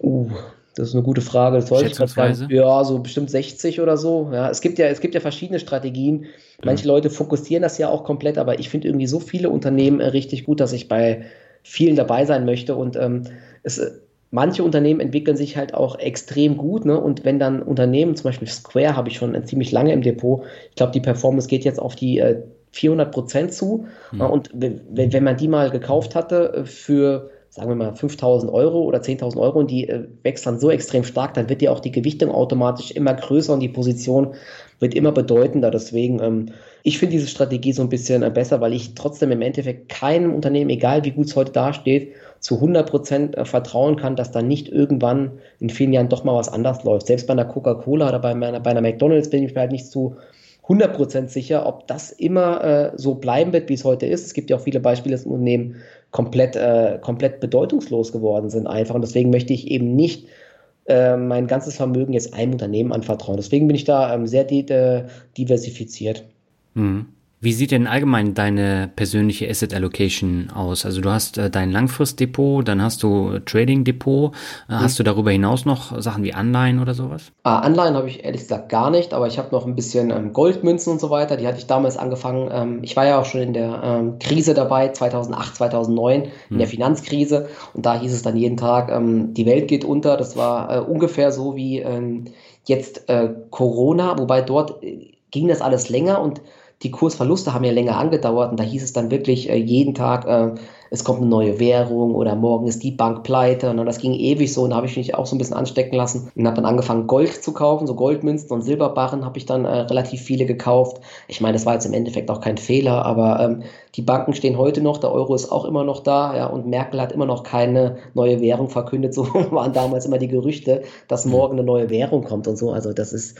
[SPEAKER 2] Uh, das ist eine gute Frage. Das weiß ich gerade Ja, so bestimmt 60 oder so. Ja, es gibt ja, es gibt ja verschiedene Strategien. Manche ja. Leute fokussieren das ja auch komplett, aber ich finde irgendwie so viele Unternehmen äh, richtig gut, dass ich bei vielen dabei sein möchte. Und ähm, es, äh, manche Unternehmen entwickeln sich halt auch extrem gut. Ne? Und wenn dann Unternehmen, zum Beispiel Square habe ich schon ziemlich lange im Depot, ich glaube, die Performance geht jetzt auf die äh, 400 Prozent zu. Mhm. Und wenn, wenn man die mal gekauft hatte äh, für sagen wir mal 5000 Euro oder 10.000 Euro und die äh, wächst dann so extrem stark, dann wird ja auch die Gewichtung automatisch immer größer und die Position wird immer bedeutender. Deswegen, ähm, ich finde diese Strategie so ein bisschen äh, besser, weil ich trotzdem im Endeffekt keinem Unternehmen, egal wie gut es heute dasteht, zu 100 Prozent äh, vertrauen kann, dass da nicht irgendwann in vielen Jahren doch mal was anders läuft. Selbst bei einer Coca-Cola oder bei einer, bei einer McDonalds bin ich mir halt nicht zu 100% sicher, ob das immer äh, so bleiben wird, wie es heute ist. Es gibt ja auch viele Beispiele, dass Unternehmen komplett, äh, komplett bedeutungslos geworden sind einfach. Und deswegen möchte ich eben nicht äh, mein ganzes Vermögen jetzt einem Unternehmen anvertrauen. Deswegen bin ich da ähm, sehr äh, diversifiziert.
[SPEAKER 1] Mhm. Wie sieht denn allgemein deine persönliche Asset Allocation aus? Also du hast äh, dein Langfristdepot, dann hast du Trading Depot. Äh, hast du darüber hinaus noch Sachen wie Anleihen oder sowas?
[SPEAKER 2] Ah, Anleihen habe ich ehrlich gesagt gar nicht, aber ich habe noch ein bisschen ähm, Goldmünzen und so weiter. Die hatte ich damals angefangen. Ähm, ich war ja auch schon in der ähm, Krise dabei, 2008, 2009, in der hm. Finanzkrise. Und da hieß es dann jeden Tag, ähm, die Welt geht unter. Das war äh, ungefähr so wie ähm, jetzt äh, Corona, wobei dort äh, ging das alles länger und die Kursverluste haben ja länger angedauert und da hieß es dann wirklich äh, jeden Tag, äh, es kommt eine neue Währung oder morgen ist die Bank pleite. Und das ging ewig so und da habe ich mich auch so ein bisschen anstecken lassen und habe dann angefangen Gold zu kaufen, so Goldmünzen und Silberbarren habe ich dann äh, relativ viele gekauft. Ich meine, das war jetzt im Endeffekt auch kein Fehler, aber ähm, die Banken stehen heute noch, der Euro ist auch immer noch da ja, und Merkel hat immer noch keine neue Währung verkündet, so waren damals immer die Gerüchte, dass morgen eine neue Währung kommt und so, also das ist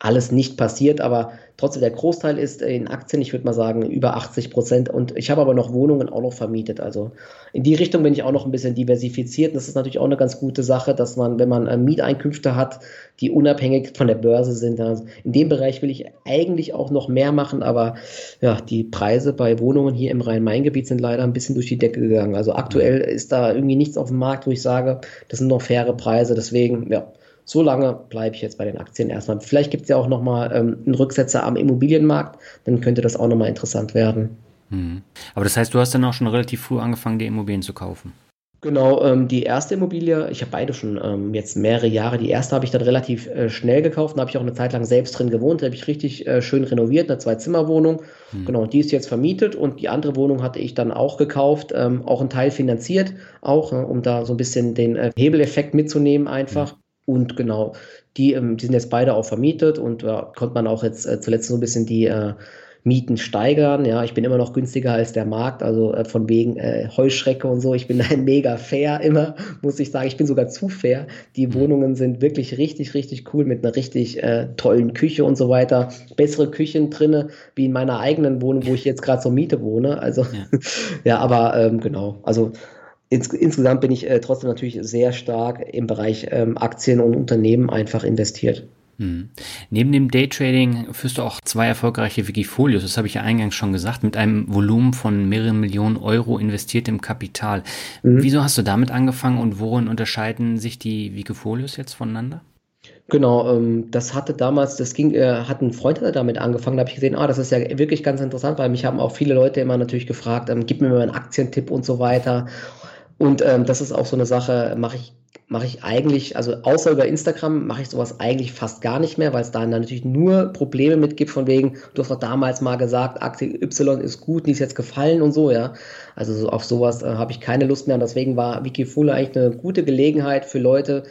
[SPEAKER 2] alles nicht passiert, aber trotzdem der Großteil ist in Aktien, ich würde mal sagen über 80 Prozent und ich habe aber noch Wohnungen auch noch vermietet. Also in die Richtung bin ich auch noch ein bisschen diversifiziert. das ist natürlich auch eine ganz gute Sache, dass man, wenn man äh, Mieteinkünfte hat, die unabhängig von der Börse sind, also in dem Bereich will ich eigentlich auch noch mehr machen, aber ja, die Preise bei Wohnungen hier im Rhein-Main-Gebiet sind leider ein bisschen durch die Decke gegangen. Also aktuell ist da irgendwie nichts auf dem Markt, wo ich sage, das sind noch faire Preise. Deswegen, ja, so lange bleibe ich jetzt bei den Aktien erstmal. Vielleicht gibt es ja auch nochmal ähm, einen Rücksetzer am Immobilienmarkt, dann könnte das auch nochmal interessant werden.
[SPEAKER 1] Hm. Aber das heißt, du hast dann auch schon relativ früh angefangen, die Immobilien zu kaufen?
[SPEAKER 2] Genau, ähm, die erste Immobilie, ich habe beide schon ähm, jetzt mehrere Jahre. Die erste habe ich dann relativ äh, schnell gekauft, da habe ich auch eine Zeit lang selbst drin gewohnt, da habe ich richtig äh, schön renoviert, eine Zwei-Zimmer-Wohnung. Hm. Genau, die ist jetzt vermietet und die andere Wohnung hatte ich dann auch gekauft, ähm, auch einen Teil finanziert, auch, ne, um da so ein bisschen den äh, Hebeleffekt mitzunehmen einfach. Hm. Und genau, die, ähm, die sind jetzt beide auch vermietet und äh, konnte man auch jetzt äh, zuletzt so ein bisschen die äh, Mieten steigern. Ja, ich bin immer noch günstiger als der Markt, also äh, von wegen äh, Heuschrecke und so. Ich bin ein mega fair immer, muss ich sagen. Ich bin sogar zu fair. Die mhm. Wohnungen sind wirklich richtig, richtig cool mit einer richtig äh, tollen Küche und so weiter. Bessere Küchen drinne wie in meiner eigenen Wohnung, wo ich jetzt gerade zur Miete wohne. Also ja, ja aber ähm, genau. Also ins, insgesamt bin ich äh, trotzdem natürlich sehr stark im Bereich ähm, Aktien und Unternehmen einfach investiert.
[SPEAKER 1] Hm. Neben dem Daytrading führst du auch zwei erfolgreiche Wikifolios, das habe ich ja eingangs schon gesagt, mit einem Volumen von mehreren Millionen Euro investiert im Kapital. Mhm. Wieso hast du damit angefangen und worin unterscheiden sich die Wikifolios jetzt voneinander?
[SPEAKER 2] Genau, ähm, das hatte damals, das ging, äh, hat ein Freund hat damit angefangen, da habe ich gesehen, ah, das ist ja wirklich ganz interessant, weil mich haben auch viele Leute immer natürlich gefragt, ähm, gib mir mal einen Aktientipp und so weiter. Und ähm, das ist auch so eine Sache, mache ich mache ich eigentlich, also außer über Instagram mache ich sowas eigentlich fast gar nicht mehr, weil es da natürlich nur Probleme mit gibt, von wegen, du hast doch damals mal gesagt, Aktie Y ist gut, die ist jetzt gefallen und so, ja. Also so, auf sowas äh, habe ich keine Lust mehr und deswegen war Wikifolio eigentlich eine gute Gelegenheit für Leute,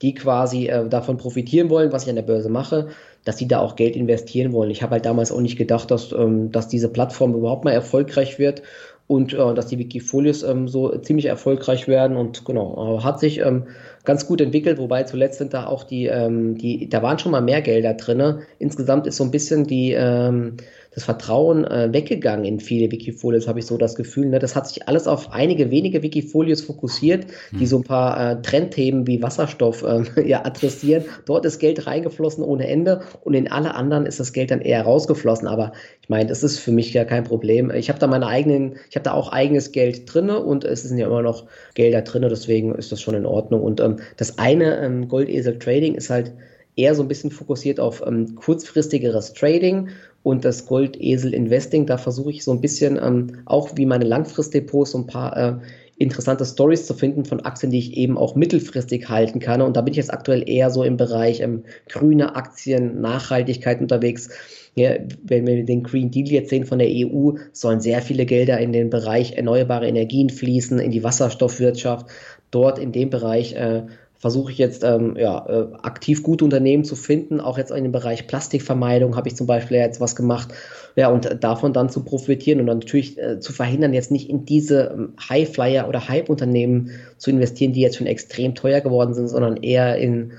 [SPEAKER 2] die quasi äh, davon profitieren wollen, was ich an der Börse mache, dass sie da auch Geld investieren wollen. Ich habe halt damals auch nicht gedacht, dass, ähm, dass diese Plattform überhaupt mal erfolgreich wird und äh, dass die Wikifolios ähm, so ziemlich erfolgreich werden und genau, äh, hat sich ähm, ganz gut entwickelt, wobei zuletzt sind da auch die, ähm, die, da waren schon mal mehr Gelder drin. Insgesamt ist so ein bisschen die, ähm, das Vertrauen äh, weggegangen in viele Wikifolios, habe ich so das Gefühl. Ne? Das hat sich alles auf einige wenige Wikifolios fokussiert, die hm. so ein paar äh, Trendthemen wie Wasserstoff äh, ja, adressieren. Dort ist Geld reingeflossen ohne Ende und in alle anderen ist das Geld dann eher rausgeflossen. Aber ich meine, das ist für mich ja kein Problem. Ich habe da meine eigenen, ich habe da auch eigenes Geld drin und es sind ja immer noch Gelder drin, deswegen ist das schon in Ordnung. Und ähm, das eine ähm, Goldesel Trading ist halt eher so ein bisschen fokussiert auf ähm, kurzfristigeres Trading und das Goldesel Investing, da versuche ich so ein bisschen ähm, auch wie meine Langfristdepots so ein paar äh, interessante Stories zu finden von Aktien, die ich eben auch mittelfristig halten kann. Und da bin ich jetzt aktuell eher so im Bereich ähm, grüne Aktien, Nachhaltigkeit unterwegs. Ja, wenn wir den Green Deal jetzt sehen von der EU, sollen sehr viele Gelder in den Bereich erneuerbare Energien fließen, in die Wasserstoffwirtschaft. Dort in dem Bereich äh, versuche ich jetzt ähm, ja, äh, aktiv gute Unternehmen zu finden. Auch jetzt in dem Bereich Plastikvermeidung habe ich zum Beispiel jetzt was gemacht. Ja, und davon dann zu profitieren und dann natürlich äh, zu verhindern, jetzt nicht in diese ähm, Highflyer oder Hype-Unternehmen zu investieren, die jetzt schon extrem teuer geworden sind, sondern eher in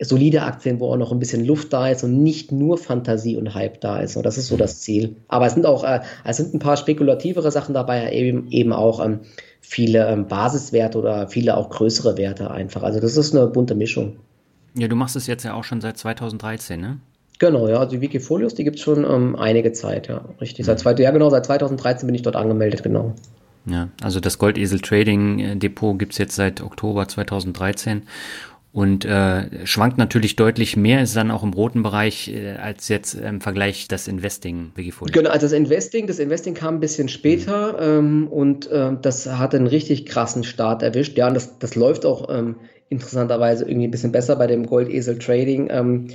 [SPEAKER 2] solide Aktien, wo auch noch ein bisschen Luft da ist und nicht nur Fantasie und Hype da ist. Und das ist so das Ziel. Aber es sind auch, äh, es sind ein paar spekulativere Sachen dabei, eben, eben auch ähm, viele ähm, Basiswerte oder viele auch größere Werte einfach. Also das ist eine bunte Mischung.
[SPEAKER 1] Ja, du machst es jetzt ja auch schon seit 2013, ne?
[SPEAKER 2] Genau, ja, also die Wikifolios, die gibt es schon ähm, einige Zeit, ja, richtig. Seit zwei, ja, genau, seit 2013 bin ich dort angemeldet, genau.
[SPEAKER 1] Ja, also das Goldesel Trading äh, Depot gibt es jetzt seit Oktober 2013 und äh, schwankt natürlich deutlich mehr, ist dann auch im roten Bereich äh, als jetzt im Vergleich das Investing Wikifolio.
[SPEAKER 2] Genau, also das Investing, das Investing kam ein bisschen später mhm. ähm, und äh, das hat einen richtig krassen Start erwischt. Ja, und das, das läuft auch ähm, interessanterweise irgendwie ein bisschen besser bei dem Goldesel Trading. Ähm,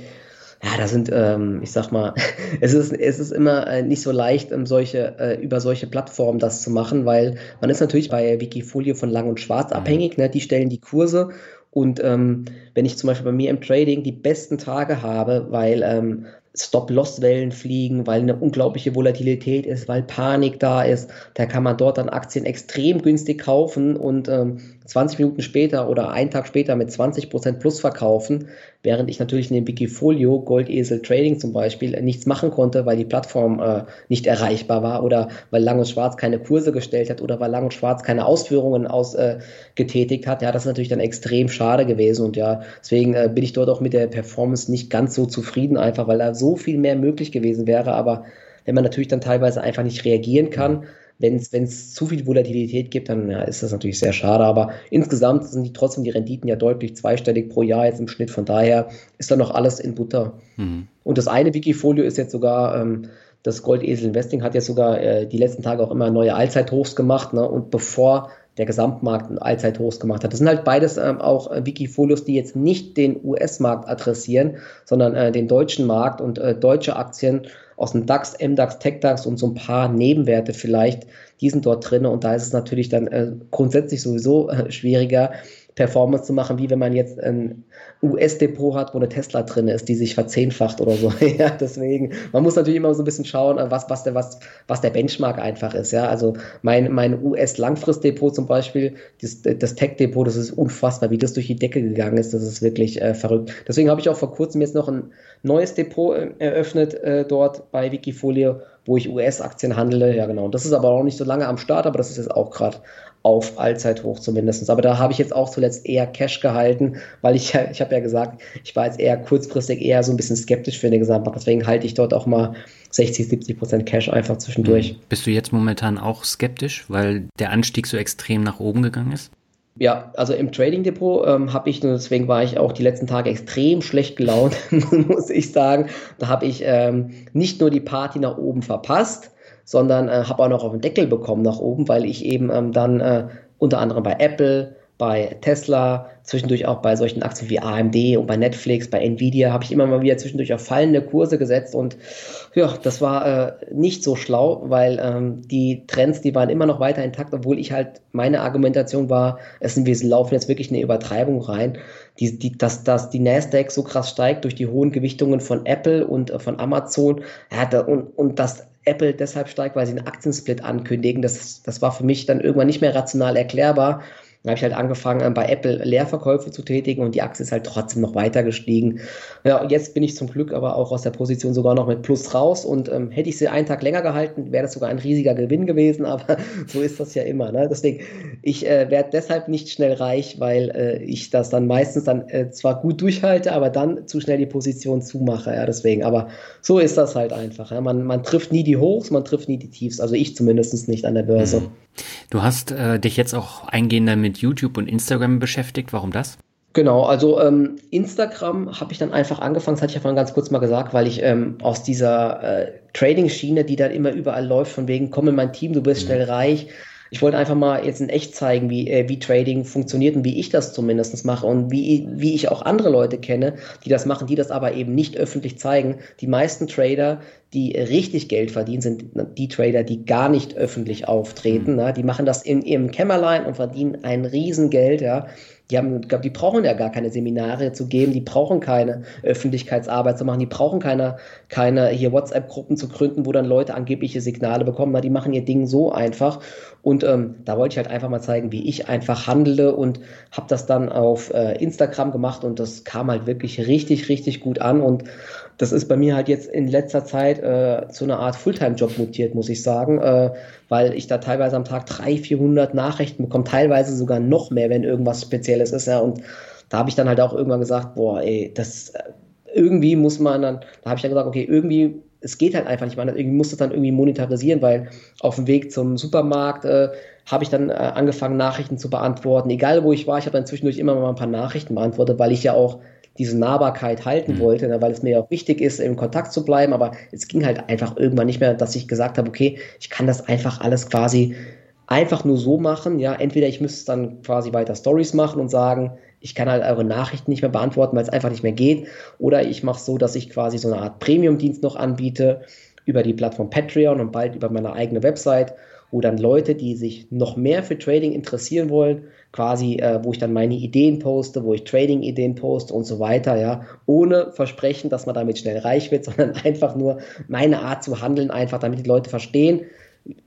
[SPEAKER 2] ja, da sind, ähm, ich sag mal, es ist, es ist immer äh, nicht so leicht, um solche, äh, über solche Plattformen das zu machen, weil man ist natürlich bei Wikifolio von Lang und Schwarz mhm. abhängig, ne? die stellen die Kurse und ähm, wenn ich zum Beispiel bei mir im Trading die besten Tage habe, weil ähm, Stop-Loss-Wellen fliegen, weil eine unglaubliche Volatilität ist, weil Panik da ist, da kann man dort dann Aktien extrem günstig kaufen und ähm, 20 Minuten später oder einen Tag später mit 20% plus verkaufen, während ich natürlich in dem Wikifolio Goldesel Trading zum Beispiel nichts machen konnte, weil die Plattform äh, nicht erreichbar war oder weil Lang und Schwarz keine Kurse gestellt hat oder weil Lang und Schwarz keine Ausführungen aus, äh, getätigt hat. Ja, das ist natürlich dann extrem schade gewesen und ja, deswegen äh, bin ich dort auch mit der Performance nicht ganz so zufrieden, einfach weil da so viel mehr möglich gewesen wäre, aber wenn man natürlich dann teilweise einfach nicht reagieren kann, wenn es zu viel Volatilität gibt, dann ja, ist das natürlich sehr schade. Aber insgesamt sind die trotzdem die Renditen ja deutlich zweistellig pro Jahr jetzt im Schnitt. Von daher ist da noch alles in Butter. Mhm. Und das eine Wikifolio ist jetzt sogar, ähm, das Goldesel Investing hat jetzt sogar äh, die letzten Tage auch immer neue Allzeithochs gemacht. Ne? Und bevor der Gesamtmarkt Allzeithochs gemacht hat. Das sind halt beides ähm, auch äh, Wikifolios, die jetzt nicht den US-Markt adressieren, sondern äh, den deutschen Markt und äh, deutsche Aktien aus dem DAX, MDAX, TechDAX und so ein paar Nebenwerte vielleicht, die sind dort drin und da ist es natürlich dann äh, grundsätzlich sowieso äh, schwieriger, Performance zu machen, wie wenn man jetzt ein US-Depot hat, wo eine Tesla drin ist, die sich verzehnfacht oder so. ja, deswegen, man muss natürlich immer so ein bisschen schauen, was, was, der, was, was der Benchmark einfach ist. Ja, also mein, mein US-Langfrist-Depot zum Beispiel, das, das Tech-Depot, das ist unfassbar, wie das durch die Decke gegangen ist. Das ist wirklich äh, verrückt. Deswegen habe ich auch vor kurzem jetzt noch ein neues Depot äh, eröffnet äh, dort bei Wikifolio, wo ich US-Aktien handle. Ja, genau. Das ist aber auch nicht so lange am Start, aber das ist jetzt auch gerade auf Allzeithoch zumindest. Aber da habe ich jetzt auch zuletzt eher Cash gehalten, weil ich, ich habe ja gesagt, ich war jetzt eher kurzfristig eher so ein bisschen skeptisch für den Gesamtmarkt. Deswegen halte ich dort auch mal 60, 70 Prozent Cash einfach zwischendurch.
[SPEAKER 1] Mhm. Bist du jetzt momentan auch skeptisch, weil der Anstieg so extrem nach oben gegangen ist?
[SPEAKER 2] Ja, also im Trading Depot ähm, habe ich, und deswegen war ich auch die letzten Tage extrem schlecht gelaunt, muss ich sagen. Da habe ich ähm, nicht nur die Party nach oben verpasst, sondern äh, habe auch noch auf den Deckel bekommen nach oben, weil ich eben ähm, dann äh, unter anderem bei Apple, bei Tesla, zwischendurch auch bei solchen Aktien wie AMD und bei Netflix, bei Nvidia habe ich immer mal wieder zwischendurch auf fallende Kurse gesetzt und ja, das war äh, nicht so schlau, weil ähm, die Trends, die waren immer noch weiter intakt, obwohl ich halt meine Argumentation war, es sind, wir laufen jetzt wirklich eine Übertreibung rein, die, die, dass, dass die Nasdaq so krass steigt durch die hohen Gewichtungen von Apple und äh, von Amazon ja, da, und, und dass Apple deshalb steigt, weil sie einen Aktiensplit ankündigen. Das, das war für mich dann irgendwann nicht mehr rational erklärbar. Dann habe ich halt angefangen, bei Apple Leerverkäufe zu tätigen und die Aktie ist halt trotzdem noch weiter gestiegen. Ja, und jetzt bin ich zum Glück aber auch aus der Position sogar noch mit Plus raus und ähm, hätte ich sie einen Tag länger gehalten, wäre das sogar ein riesiger Gewinn gewesen, aber so ist das ja immer. Ne? Deswegen, ich äh, werde deshalb nicht schnell reich, weil äh, ich das dann meistens dann äh, zwar gut durchhalte, aber dann zu schnell die Position zumache. Ja, deswegen, aber so ist das halt einfach. Ja? Man, man trifft nie die Hochs, man trifft nie die Tiefs. Also ich zumindest nicht an der Börse. Mhm.
[SPEAKER 1] Du hast äh, dich jetzt auch eingehender mit YouTube und Instagram beschäftigt. Warum das?
[SPEAKER 2] Genau, also ähm, Instagram habe ich dann einfach angefangen, das hatte ich ja vorhin ganz kurz mal gesagt, weil ich ähm, aus dieser äh, Trading-Schiene, die dann immer überall läuft, von wegen, komm in mein Team, du bist mhm. schnell reich, ich wollte einfach mal jetzt in echt zeigen, wie, äh, wie Trading funktioniert und wie ich das zumindest mache und wie, wie ich auch andere Leute kenne, die das machen, die das aber eben nicht öffentlich zeigen. Die meisten Trader, die richtig Geld verdienen, sind die Trader, die gar nicht öffentlich auftreten. Mhm. Na? Die machen das in ihrem Kämmerlein und verdienen ein Riesengeld, ja. Die haben, die brauchen ja gar keine Seminare zu geben, die brauchen keine Öffentlichkeitsarbeit zu machen, die brauchen keine, keine hier WhatsApp-Gruppen zu gründen, wo dann Leute angebliche Signale bekommen. Na, die machen ihr Ding so einfach. Und ähm, da wollte ich halt einfach mal zeigen, wie ich einfach handle und habe das dann auf äh, Instagram gemacht und das kam halt wirklich richtig, richtig gut an. Und das ist bei mir halt jetzt in letzter Zeit äh, zu einer Art Fulltime-Job mutiert, muss ich sagen, äh, weil ich da teilweise am Tag 300, 400 Nachrichten bekomme, teilweise sogar noch mehr, wenn irgendwas Spezielles ist. Ja, und da habe ich dann halt auch irgendwann gesagt, boah, ey, das äh, irgendwie muss man dann, da habe ich dann gesagt, okay, irgendwie, es geht halt einfach nicht, man irgendwie muss das dann irgendwie monetarisieren, weil auf dem Weg zum Supermarkt äh, habe ich dann äh, angefangen, Nachrichten zu beantworten. Egal wo ich war, ich habe dann zwischendurch immer mal ein paar Nachrichten beantwortet, weil ich ja auch diese Nahbarkeit halten mhm. wollte, ne, weil es mir ja auch wichtig ist, im Kontakt zu bleiben. Aber es ging halt einfach irgendwann nicht mehr, dass ich gesagt habe, okay, ich kann das einfach alles quasi einfach nur so machen. Ja, entweder ich müsste dann quasi weiter Stories machen und sagen, ich kann halt eure Nachrichten nicht mehr beantworten, weil es einfach nicht mehr geht. Oder ich mache so, dass ich quasi so eine Art Premium-Dienst noch anbiete über die Plattform Patreon und bald über meine eigene Website wo dann Leute, die sich noch mehr für Trading interessieren wollen, quasi, äh, wo ich dann meine Ideen poste, wo ich Trading-Ideen poste und so weiter, ja, ohne Versprechen, dass man damit schnell reich wird, sondern einfach nur meine Art zu handeln, einfach damit die Leute verstehen,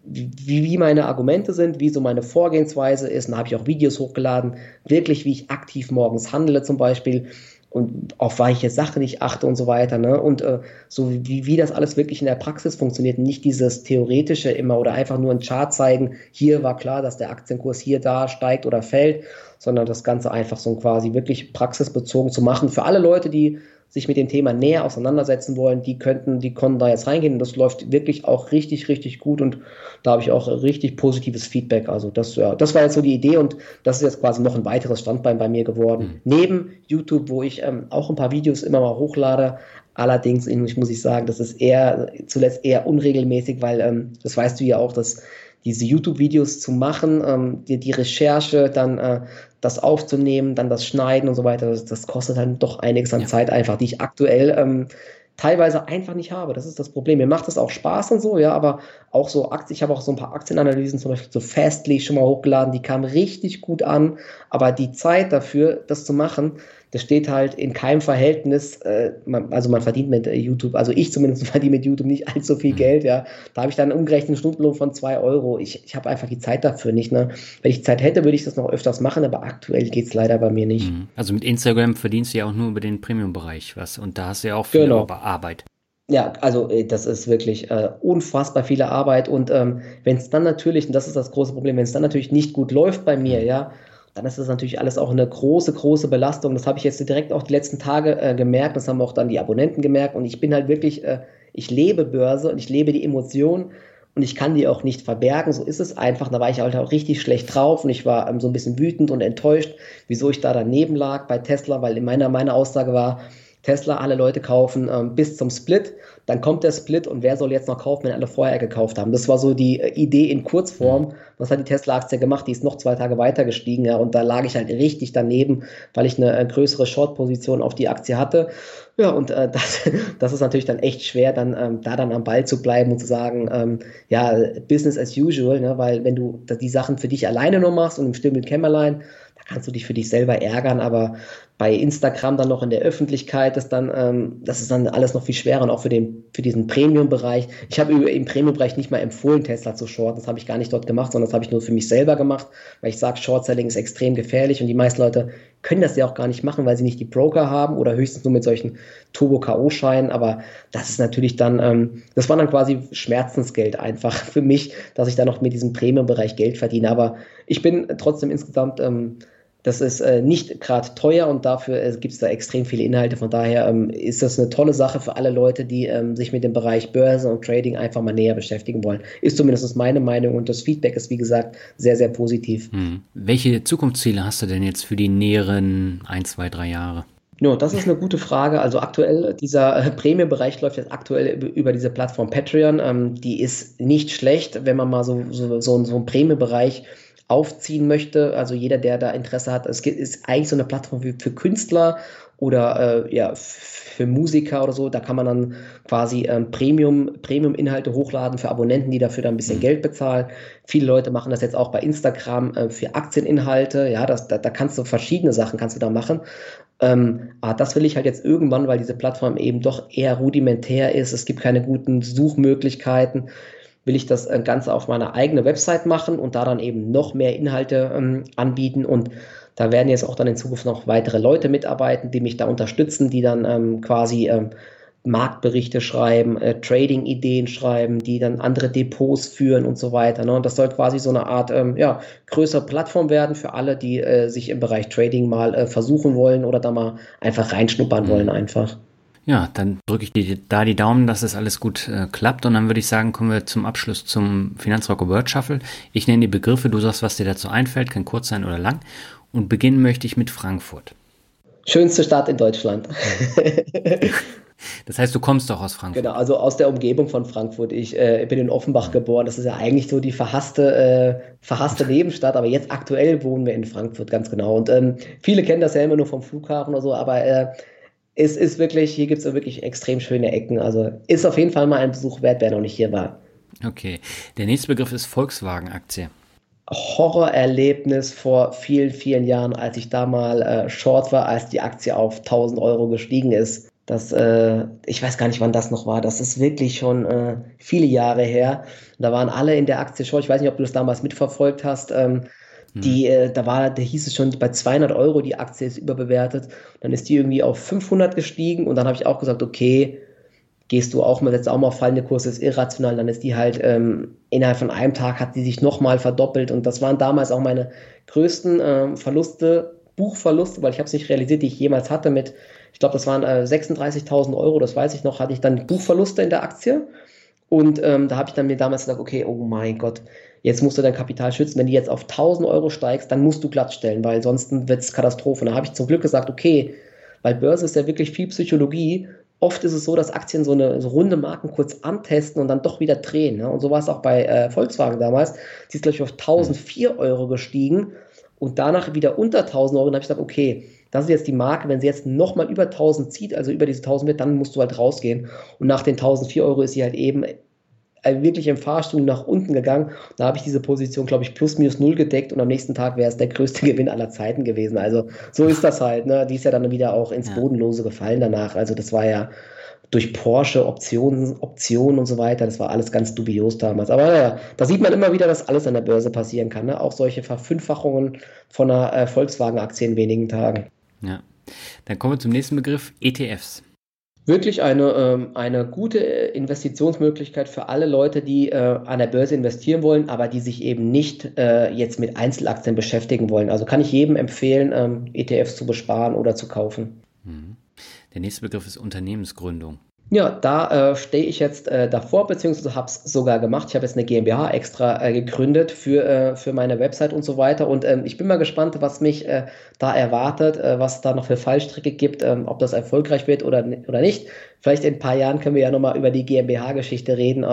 [SPEAKER 2] wie, wie meine Argumente sind, wie so meine Vorgehensweise ist. Und da habe ich auch Videos hochgeladen, wirklich, wie ich aktiv morgens handle zum Beispiel und auf weiche Sachen ich achte und so weiter. Ne? Und äh, so wie, wie das alles wirklich in der Praxis funktioniert, nicht dieses theoretische immer oder einfach nur ein Chart zeigen, hier war klar, dass der Aktienkurs hier da steigt oder fällt, sondern das Ganze einfach so quasi wirklich praxisbezogen zu machen. Für alle Leute, die sich mit dem Thema näher auseinandersetzen wollen, die könnten, die konnten da jetzt reingehen und das läuft wirklich auch richtig, richtig gut und da habe ich auch richtig positives Feedback. Also das, ja, das war jetzt so die Idee und das ist jetzt quasi noch ein weiteres Standbein bei mir geworden. Mhm. Neben YouTube, wo ich ähm, auch ein paar Videos immer mal hochlade, Allerdings, ich muss ich sagen, das ist eher zuletzt eher unregelmäßig, weil ähm, das weißt du ja auch, dass diese YouTube-Videos zu machen, ähm, die, die Recherche, dann äh, das aufzunehmen, dann das Schneiden und so weiter, das, das kostet dann doch einiges an ja. Zeit einfach, die ich aktuell ähm, teilweise einfach nicht habe. Das ist das Problem. Mir macht es auch Spaß und so, ja, aber auch so Aktien, ich habe auch so ein paar Aktienanalysen, zum Beispiel zu Fastly schon mal hochgeladen, die kamen richtig gut an, aber die Zeit dafür, das zu machen, das steht halt in keinem Verhältnis, äh, man, also man verdient mit äh, YouTube, also ich zumindest verdiene mit YouTube nicht allzu viel mhm. Geld, ja. Da habe ich dann einen umgerechneten Stundenlohn von zwei Euro. Ich, ich habe einfach die Zeit dafür nicht, ne. Wenn ich Zeit hätte, würde ich das noch öfters machen, aber aktuell geht es leider bei mir nicht. Mhm.
[SPEAKER 1] Also mit Instagram verdienst du ja auch nur über den Premium-Bereich was und da hast du ja auch viel
[SPEAKER 2] genau.
[SPEAKER 1] Arbeit.
[SPEAKER 2] Ja, also äh, das ist wirklich äh, unfassbar viele Arbeit und ähm, wenn es dann natürlich, und das ist das große Problem, wenn es dann natürlich nicht gut läuft bei mir, mhm. ja, dann ist das natürlich alles auch eine große, große Belastung. Das habe ich jetzt direkt auch die letzten Tage äh, gemerkt. Das haben auch dann die Abonnenten gemerkt. Und ich bin halt wirklich, äh, ich lebe Börse und ich lebe die Emotionen und ich kann die auch nicht verbergen. So ist es einfach. Da war ich halt auch richtig schlecht drauf und ich war ähm, so ein bisschen wütend und enttäuscht, wieso ich da daneben lag bei Tesla, weil in meiner, meine Aussage war, Tesla, alle Leute kaufen ähm, bis zum Split, dann kommt der Split und wer soll jetzt noch kaufen, wenn alle vorher gekauft haben? Das war so die äh, Idee in Kurzform. Was hat die Tesla-Aktie gemacht? Die ist noch zwei Tage weiter gestiegen, ja, und da lag ich halt richtig daneben, weil ich eine äh, größere Short-Position auf die Aktie hatte. Ja, und äh, das, das ist natürlich dann echt schwer, dann ähm, da dann am Ball zu bleiben und zu sagen, ähm, ja, Business as usual, ne? weil wenn du die Sachen für dich alleine nur machst und im stillen Kämmerlein, da kannst du dich für dich selber ärgern, aber bei Instagram dann noch in der Öffentlichkeit ist dann, ähm, das ist dann alles noch viel schwerer und auch für den, für diesen Premium-Bereich. Ich habe im Premium-Bereich nicht mal empfohlen, Tesla zu shorten. Das habe ich gar nicht dort gemacht, sondern das habe ich nur für mich selber gemacht, weil ich sage, Short-Selling ist extrem gefährlich und die meisten Leute können das ja auch gar nicht machen, weil sie nicht die Broker haben oder höchstens nur mit solchen Turbo-K.O.-Scheinen. Aber das ist natürlich dann, ähm, das war dann quasi Schmerzensgeld einfach für mich, dass ich da noch mit diesem Premium-Bereich Geld verdiene. Aber ich bin trotzdem insgesamt, ähm, das ist äh, nicht gerade teuer und dafür äh, gibt es da extrem viele Inhalte. Von daher ähm, ist das eine tolle Sache für alle Leute, die ähm, sich mit dem Bereich Börse und Trading einfach mal näher beschäftigen wollen. Ist zumindest meine Meinung und das Feedback ist, wie gesagt, sehr, sehr positiv.
[SPEAKER 1] Hm. Welche Zukunftsziele hast du denn jetzt für die näheren ein, zwei, drei Jahre?
[SPEAKER 2] No, das ist eine gute Frage. Also aktuell, dieser äh, Prämiebereich läuft jetzt aktuell über diese Plattform Patreon. Ähm, die ist nicht schlecht, wenn man mal so, so, so, so einen Prämiebereich aufziehen möchte. Also jeder, der da Interesse hat, es ist eigentlich so eine Plattform für, für Künstler oder äh, ja, für Musiker oder so. Da kann man dann quasi ähm, Premium, Premium-Inhalte hochladen für Abonnenten, die dafür dann ein bisschen mhm. Geld bezahlen. Viele Leute machen das jetzt auch bei Instagram äh, für Aktieninhalte. Ja, das, da, da kannst du verschiedene Sachen kannst du da machen. Ähm, aber das will ich halt jetzt irgendwann, weil diese Plattform eben doch eher rudimentär ist. Es gibt keine guten Suchmöglichkeiten will ich das äh, Ganze auf meiner eigenen Website machen und da dann eben noch mehr Inhalte ähm, anbieten und da werden jetzt auch dann in Zukunft noch weitere Leute mitarbeiten, die mich da unterstützen, die dann ähm, quasi ähm, Marktberichte schreiben, äh, Trading-Ideen schreiben, die dann andere Depots führen und so weiter. Ne? Und das soll quasi so eine Art ähm, ja, größere Plattform werden für alle, die äh, sich im Bereich Trading mal äh, versuchen wollen oder da mal einfach reinschnuppern mhm. wollen einfach.
[SPEAKER 1] Ja, dann drücke ich die, da die Daumen, dass es alles gut äh, klappt. Und dann würde ich sagen, kommen wir zum Abschluss zum Finanzrocker Word Shuffle. Ich nenne die Begriffe, du sagst, was dir dazu einfällt, kann kurz sein oder lang. Und beginnen möchte ich mit Frankfurt.
[SPEAKER 2] Schönste Stadt in Deutschland.
[SPEAKER 1] das heißt, du kommst doch aus Frankfurt.
[SPEAKER 2] Genau, also aus der Umgebung von Frankfurt. Ich äh, bin in Offenbach geboren. Das ist ja eigentlich so die verhasste, äh, verhasste Nebenstadt. Aber jetzt aktuell wohnen wir in Frankfurt, ganz genau. Und ähm, viele kennen das ja immer nur vom Flughafen oder so. Aber äh, es ist wirklich, hier gibt es wirklich extrem schöne Ecken. Also ist auf jeden Fall mal ein Besuch wert, wer noch nicht hier war.
[SPEAKER 1] Okay. Der nächste Begriff ist Volkswagen-Aktie.
[SPEAKER 2] Horrorerlebnis vor vielen, vielen Jahren, als ich da mal äh, short war, als die Aktie auf 1000 Euro gestiegen ist. Das, äh, ich weiß gar nicht, wann das noch war. Das ist wirklich schon äh, viele Jahre her. Da waren alle in der Aktie short. Ich weiß nicht, ob du das damals mitverfolgt hast. Ähm, die, hm. äh, da war, da hieß es schon, bei 200 Euro die Aktie ist überbewertet. Dann ist die irgendwie auf 500 gestiegen und dann habe ich auch gesagt, okay, gehst du auch mal, setzt auch mal auf fallende Kurse, ist irrational. Dann ist die halt ähm, innerhalb von einem Tag hat die sich nochmal verdoppelt und das waren damals auch meine größten ähm, Verluste, Buchverluste, weil ich habe es nicht realisiert, die ich jemals hatte mit, ich glaube, das waren äh, 36.000 Euro, das weiß ich noch, hatte ich dann Buchverluste in der Aktie. Und ähm, da habe ich dann mir damals gesagt, okay, oh mein Gott, jetzt musst du dein Kapital schützen. Wenn du jetzt auf 1000 Euro steigst, dann musst du glatt stellen, weil sonst wird es Katastrophe. Und da habe ich zum Glück gesagt, okay, weil Börse ist ja wirklich viel Psychologie. oft ist es so, dass Aktien so eine so runde Marken kurz antesten und dann doch wieder drehen. Ne? Und so war es auch bei äh, Volkswagen damals. Die ist, glaube ich, auf 1004 Euro gestiegen und danach wieder unter 1000 Euro. Und habe ich gesagt, okay, das ist jetzt die Marke. Wenn sie jetzt nochmal über 1000 zieht, also über diese 1000 wird, dann musst du halt rausgehen. Und nach den 1004 Euro ist sie halt eben wirklich im Fahrstuhl nach unten gegangen. Da habe ich diese Position, glaube ich, plus minus null gedeckt und am nächsten Tag wäre es der größte Gewinn aller Zeiten gewesen. Also so ist das halt. Ne? Die ist ja dann wieder auch ins Bodenlose gefallen danach. Also das war ja durch Porsche Optionen, Optionen und so weiter. Das war alles ganz dubios damals. Aber naja, da sieht man immer wieder, dass alles an der Börse passieren kann. Ne? Auch solche Verfünffachungen von einer äh, Volkswagen-Aktie in wenigen Tagen.
[SPEAKER 1] Ja. Dann kommen wir zum nächsten Begriff, ETFs
[SPEAKER 2] wirklich eine, ähm, eine gute Investitionsmöglichkeit für alle Leute, die äh, an der Börse investieren wollen, aber die sich eben nicht äh, jetzt mit Einzelaktien beschäftigen wollen. Also kann ich jedem empfehlen, ähm, ETFs zu besparen oder zu kaufen. Mhm.
[SPEAKER 1] Der nächste Begriff ist Unternehmensgründung.
[SPEAKER 2] Ja, da äh, stehe ich jetzt äh, davor, beziehungsweise habe es sogar gemacht. Ich habe jetzt eine GmbH extra äh, gegründet für, äh, für meine Website und so weiter. Und ähm, ich bin mal gespannt, was mich äh, da erwartet, äh, was da noch für Fallstricke gibt, ähm, ob das erfolgreich wird oder, oder nicht. Vielleicht in ein paar Jahren können wir ja nochmal über die GmbH-Geschichte reden,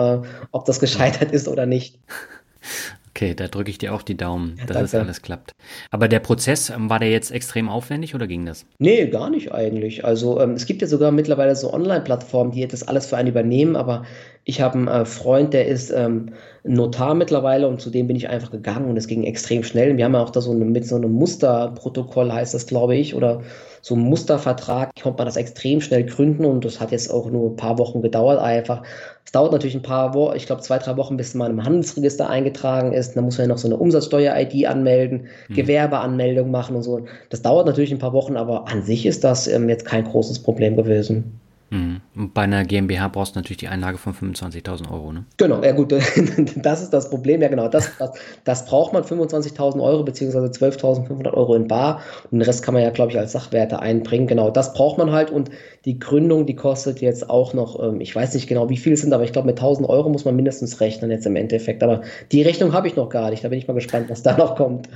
[SPEAKER 2] ob das gescheitert ist oder nicht.
[SPEAKER 1] Okay, da drücke ich dir auch die Daumen, ja, dass es alles klappt. Aber der Prozess, ähm, war der jetzt extrem aufwendig oder ging das?
[SPEAKER 2] Nee, gar nicht eigentlich. Also ähm, es gibt ja sogar mittlerweile so Online-Plattformen, die das alles für einen übernehmen, aber ich habe einen äh, Freund, der ist ähm, Notar mittlerweile und zu dem bin ich einfach gegangen und es ging extrem schnell. Wir haben ja auch da so eine, mit so einem Musterprotokoll, heißt das, glaube ich, oder so einem Mustervertrag konnte man das extrem schnell gründen und das hat jetzt auch nur ein paar Wochen gedauert einfach. Es dauert natürlich ein paar Wochen, ich glaube zwei, drei Wochen, bis man im Handelsregister eingetragen ist. Dann muss man ja noch so eine Umsatzsteuer-ID anmelden, mhm. Gewerbeanmeldung machen und so. Das dauert natürlich ein paar Wochen, aber an sich ist das ähm, jetzt kein großes Problem gewesen.
[SPEAKER 1] Mhm. Bei einer GmbH brauchst du natürlich die Einlage von 25.000 Euro, ne?
[SPEAKER 2] Genau, ja gut, das ist das Problem. Ja genau, das, das, das braucht man 25.000 Euro beziehungsweise 12.500 Euro in Bar und den Rest kann man ja, glaube ich, als Sachwerte einbringen. Genau, das braucht man halt und die Gründung, die kostet jetzt auch noch, ähm, ich weiß nicht genau, wie viel es sind, aber ich glaube, mit 1.000 Euro muss man mindestens rechnen jetzt im Endeffekt. Aber die Rechnung habe ich noch gar nicht, da bin ich mal gespannt, was da noch kommt.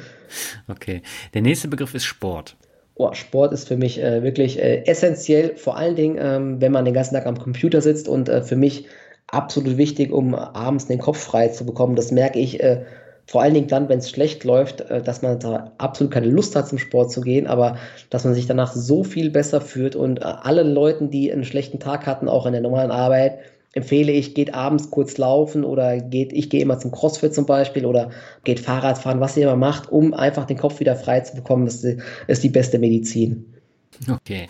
[SPEAKER 1] Okay, der nächste Begriff ist Sport
[SPEAKER 2] oh, Sport ist für mich äh, wirklich äh, essentiell, vor allen Dingen, ähm, wenn man den ganzen Tag am Computer sitzt und äh, für mich absolut wichtig, um abends den Kopf frei zu bekommen. Das merke ich äh, vor allen Dingen dann, wenn es schlecht läuft, äh, dass man da absolut keine Lust hat, zum Sport zu gehen, aber dass man sich danach so viel besser fühlt und äh, alle Leuten, die einen schlechten Tag hatten, auch in der normalen Arbeit, empfehle ich, geht abends kurz laufen oder geht, ich gehe immer zum CrossFit zum Beispiel oder geht Fahrrad fahren, was ihr immer macht, um einfach den Kopf wieder frei zu bekommen. Das ist die beste Medizin.
[SPEAKER 1] Okay.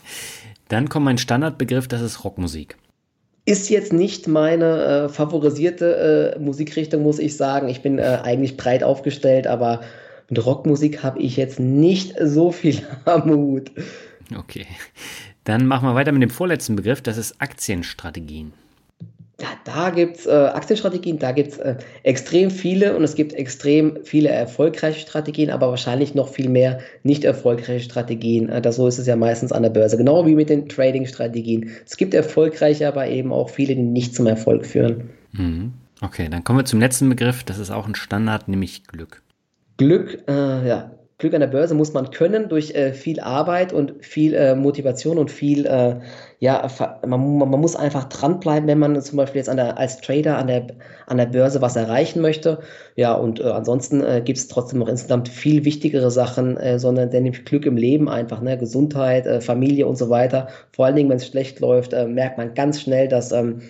[SPEAKER 1] Dann kommt mein Standardbegriff, das ist Rockmusik.
[SPEAKER 2] Ist jetzt nicht meine äh, favorisierte äh, Musikrichtung, muss ich sagen. Ich bin äh, eigentlich breit aufgestellt, aber mit Rockmusik habe ich jetzt nicht so viel Armut.
[SPEAKER 1] Okay. Dann machen wir weiter mit dem vorletzten Begriff, das ist Aktienstrategien
[SPEAKER 2] ja, da gibt es äh, Aktienstrategien, da gibt es äh, extrem viele und es gibt extrem viele erfolgreiche Strategien, aber wahrscheinlich noch viel mehr nicht erfolgreiche Strategien. Äh, das, so ist es ja meistens an der Börse, genau wie mit den Trading-Strategien. Es gibt erfolgreiche, aber eben auch viele, die nicht zum Erfolg führen.
[SPEAKER 1] Mhm. Okay, dann kommen wir zum letzten Begriff, das ist auch ein Standard, nämlich Glück.
[SPEAKER 2] Glück, äh, ja, Glück an der Börse muss man können durch äh, viel Arbeit und viel äh, Motivation und viel, äh, ja, man, man, muss einfach dranbleiben, wenn man zum Beispiel jetzt der, als Trader an der, an der Börse was erreichen möchte. Ja, und äh, ansonsten äh, gibt es trotzdem noch insgesamt viel wichtigere Sachen, äh, sondern nämlich Glück im Leben einfach, ne? Gesundheit, Familie und so weiter. Vor allen Dingen, wenn es schlecht läuft, merkt man ganz schnell, dass ähm,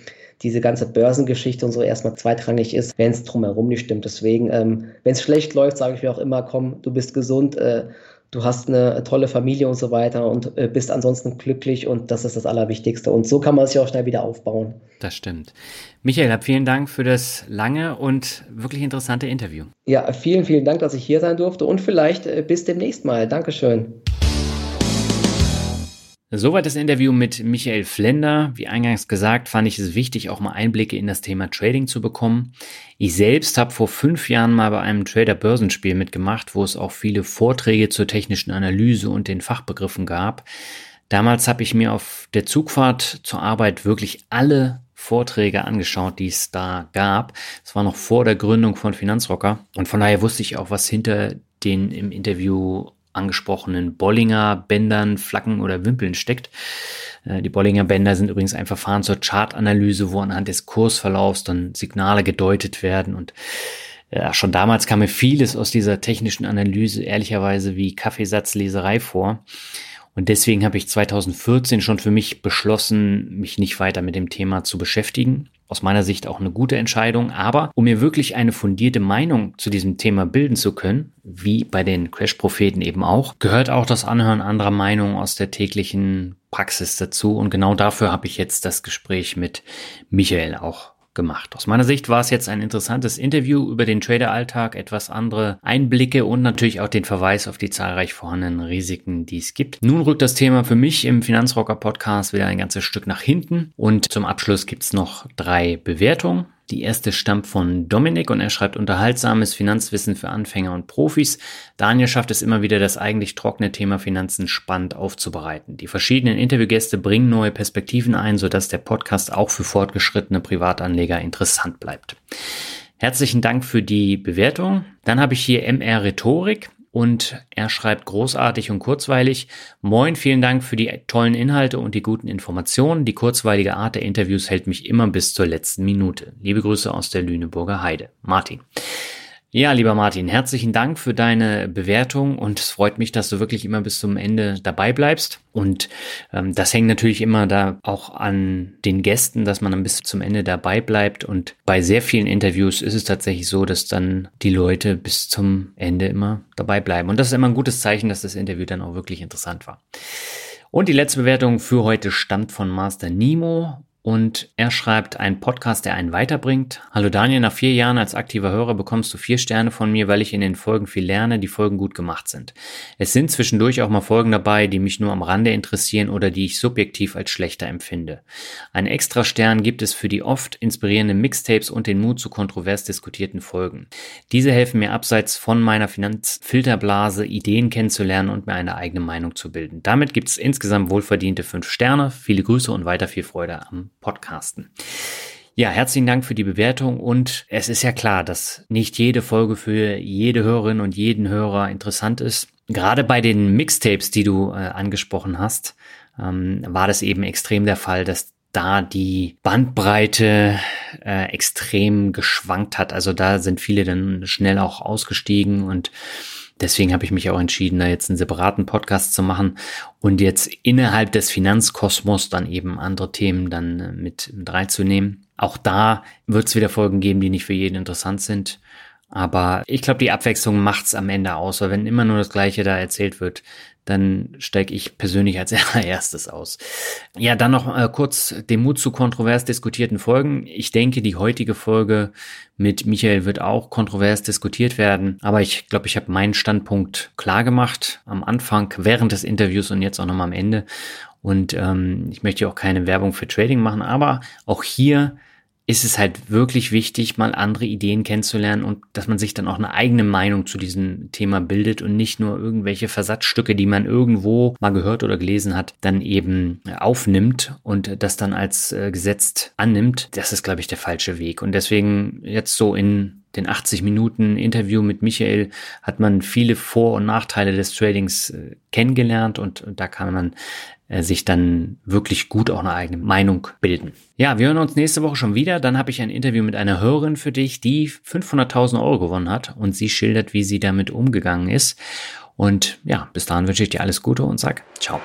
[SPEAKER 2] diese ganze Börsengeschichte und so erstmal zweitrangig ist, wenn es drumherum nicht stimmt. Deswegen, ähm, wenn es schlecht läuft, sage ich mir auch immer, komm, du bist gesund, äh, du hast eine tolle Familie und so weiter und äh, bist ansonsten glücklich und das ist das Allerwichtigste. Und so kann man sich auch schnell wieder aufbauen.
[SPEAKER 1] Das stimmt. Michael, vielen Dank für das lange und wirklich interessante Interview.
[SPEAKER 2] Ja, vielen, vielen Dank, dass ich hier sein durfte und vielleicht äh, bis demnächst mal. Dankeschön.
[SPEAKER 1] Soweit das Interview mit Michael Flender. Wie eingangs gesagt, fand ich es wichtig, auch mal Einblicke in das Thema Trading zu bekommen. Ich selbst habe vor fünf Jahren mal bei einem Trader-Börsenspiel mitgemacht, wo es auch viele Vorträge zur technischen Analyse und den Fachbegriffen gab. Damals habe ich mir auf der Zugfahrt zur Arbeit wirklich alle Vorträge angeschaut, die es da gab. Es war noch vor der Gründung von Finanzrocker und von daher wusste ich auch, was hinter den im Interview angesprochenen Bollinger Bändern, Flaggen oder Wimpeln steckt. Äh, die Bollinger Bänder sind übrigens ein Verfahren zur Chartanalyse, wo anhand des Kursverlaufs dann Signale gedeutet werden und ja, schon damals kam mir vieles aus dieser technischen Analyse ehrlicherweise wie Kaffeesatzleserei vor. Und deswegen habe ich 2014 schon für mich beschlossen, mich nicht weiter mit dem Thema zu beschäftigen aus meiner Sicht auch eine gute Entscheidung. Aber um mir wirklich eine fundierte Meinung zu diesem Thema bilden zu können, wie bei den Crash-Propheten eben auch, gehört auch das Anhören anderer Meinungen aus der täglichen Praxis dazu. Und genau dafür habe ich jetzt das Gespräch mit Michael auch gemacht. Aus meiner Sicht war es jetzt ein interessantes Interview über den Trader-Alltag, etwas andere Einblicke und natürlich auch den Verweis auf die zahlreich vorhandenen Risiken, die es gibt. Nun rückt das Thema für mich im Finanzrocker-Podcast wieder ein ganzes Stück nach hinten und zum Abschluss gibt es noch drei Bewertungen. Die erste stammt von Dominik und er schreibt unterhaltsames Finanzwissen für Anfänger und Profis. Daniel schafft es immer wieder, das eigentlich trockene Thema Finanzen spannend aufzubereiten. Die verschiedenen Interviewgäste bringen neue Perspektiven ein, sodass der Podcast auch für fortgeschrittene Privatanleger interessant bleibt. Herzlichen Dank für die Bewertung. Dann habe ich hier MR Rhetorik und er schreibt großartig und kurzweilig. Moin, vielen Dank für die tollen Inhalte und die guten Informationen. Die kurzweilige Art der Interviews hält mich immer bis zur letzten Minute. Liebe Grüße aus der Lüneburger Heide. Martin. Ja, lieber Martin, herzlichen Dank für deine Bewertung und es freut mich, dass du wirklich immer bis zum Ende dabei bleibst. Und ähm, das hängt natürlich immer da auch an den Gästen, dass man dann bis zum Ende dabei bleibt. Und bei sehr vielen Interviews ist es tatsächlich so, dass dann die Leute bis zum Ende immer dabei bleiben. Und das ist immer ein gutes Zeichen, dass das Interview dann auch wirklich interessant war. Und die letzte Bewertung für heute stammt von Master Nemo und er schreibt einen Podcast, der einen weiterbringt. Hallo Daniel, nach vier Jahren als aktiver Hörer bekommst du vier Sterne von mir, weil ich in den Folgen viel lerne, die Folgen gut gemacht sind. Es sind zwischendurch auch mal Folgen dabei, die mich nur am Rande interessieren oder die ich subjektiv als schlechter empfinde. Ein extra Stern gibt es für die oft inspirierenden Mixtapes und den Mut zu kontrovers diskutierten Folgen. Diese helfen mir abseits von meiner Finanzfilterblase Ideen kennenzulernen und mir eine eigene Meinung zu bilden. Damit gibt es insgesamt wohlverdiente fünf Sterne. Viele Grüße und weiter viel Freude am Podcasten. Ja, herzlichen Dank für die Bewertung und es ist ja klar, dass nicht jede Folge für jede Hörerin und jeden Hörer interessant ist. Gerade bei den Mixtapes, die du äh, angesprochen hast, ähm, war das eben extrem der Fall, dass da die Bandbreite äh, extrem geschwankt hat. Also da sind viele dann schnell auch ausgestiegen und Deswegen habe ich mich auch entschieden, da jetzt einen separaten Podcast zu machen und jetzt innerhalb des Finanzkosmos dann eben andere Themen dann äh, mit, mit reinzunehmen. Auch da wird es wieder Folgen geben, die nicht für jeden interessant sind. Aber ich glaube, die Abwechslung macht's am Ende aus, weil wenn immer nur das Gleiche da erzählt wird, dann steige ich persönlich als allererstes aus. Ja, dann noch äh, kurz den Mut zu kontrovers diskutierten Folgen. Ich denke, die heutige Folge mit Michael wird auch kontrovers diskutiert werden, aber ich glaube, ich habe meinen Standpunkt klar gemacht am Anfang, während des Interviews und jetzt auch nochmal am Ende. Und ähm, ich möchte auch keine Werbung für Trading machen, aber auch hier ist es halt wirklich wichtig, mal andere Ideen kennenzulernen und dass man sich dann auch eine eigene Meinung zu diesem Thema bildet und nicht nur irgendwelche Versatzstücke, die man irgendwo mal gehört oder gelesen hat, dann eben aufnimmt und das dann als äh, gesetzt annimmt. Das ist, glaube ich, der falsche Weg. Und deswegen jetzt so in den 80 Minuten Interview mit Michael hat man viele Vor- und Nachteile des Tradings äh, kennengelernt und, da kann man äh, sich dann wirklich gut auch eine eigene Meinung bilden. Ja, wir hören uns nächste Woche schon wieder. Dann habe ich ein Interview mit einer Hörerin für dich, die 500.000 Euro gewonnen hat und sie schildert, wie sie damit umgegangen ist. Und ja, bis dahin wünsche ich dir alles Gute und sag ciao.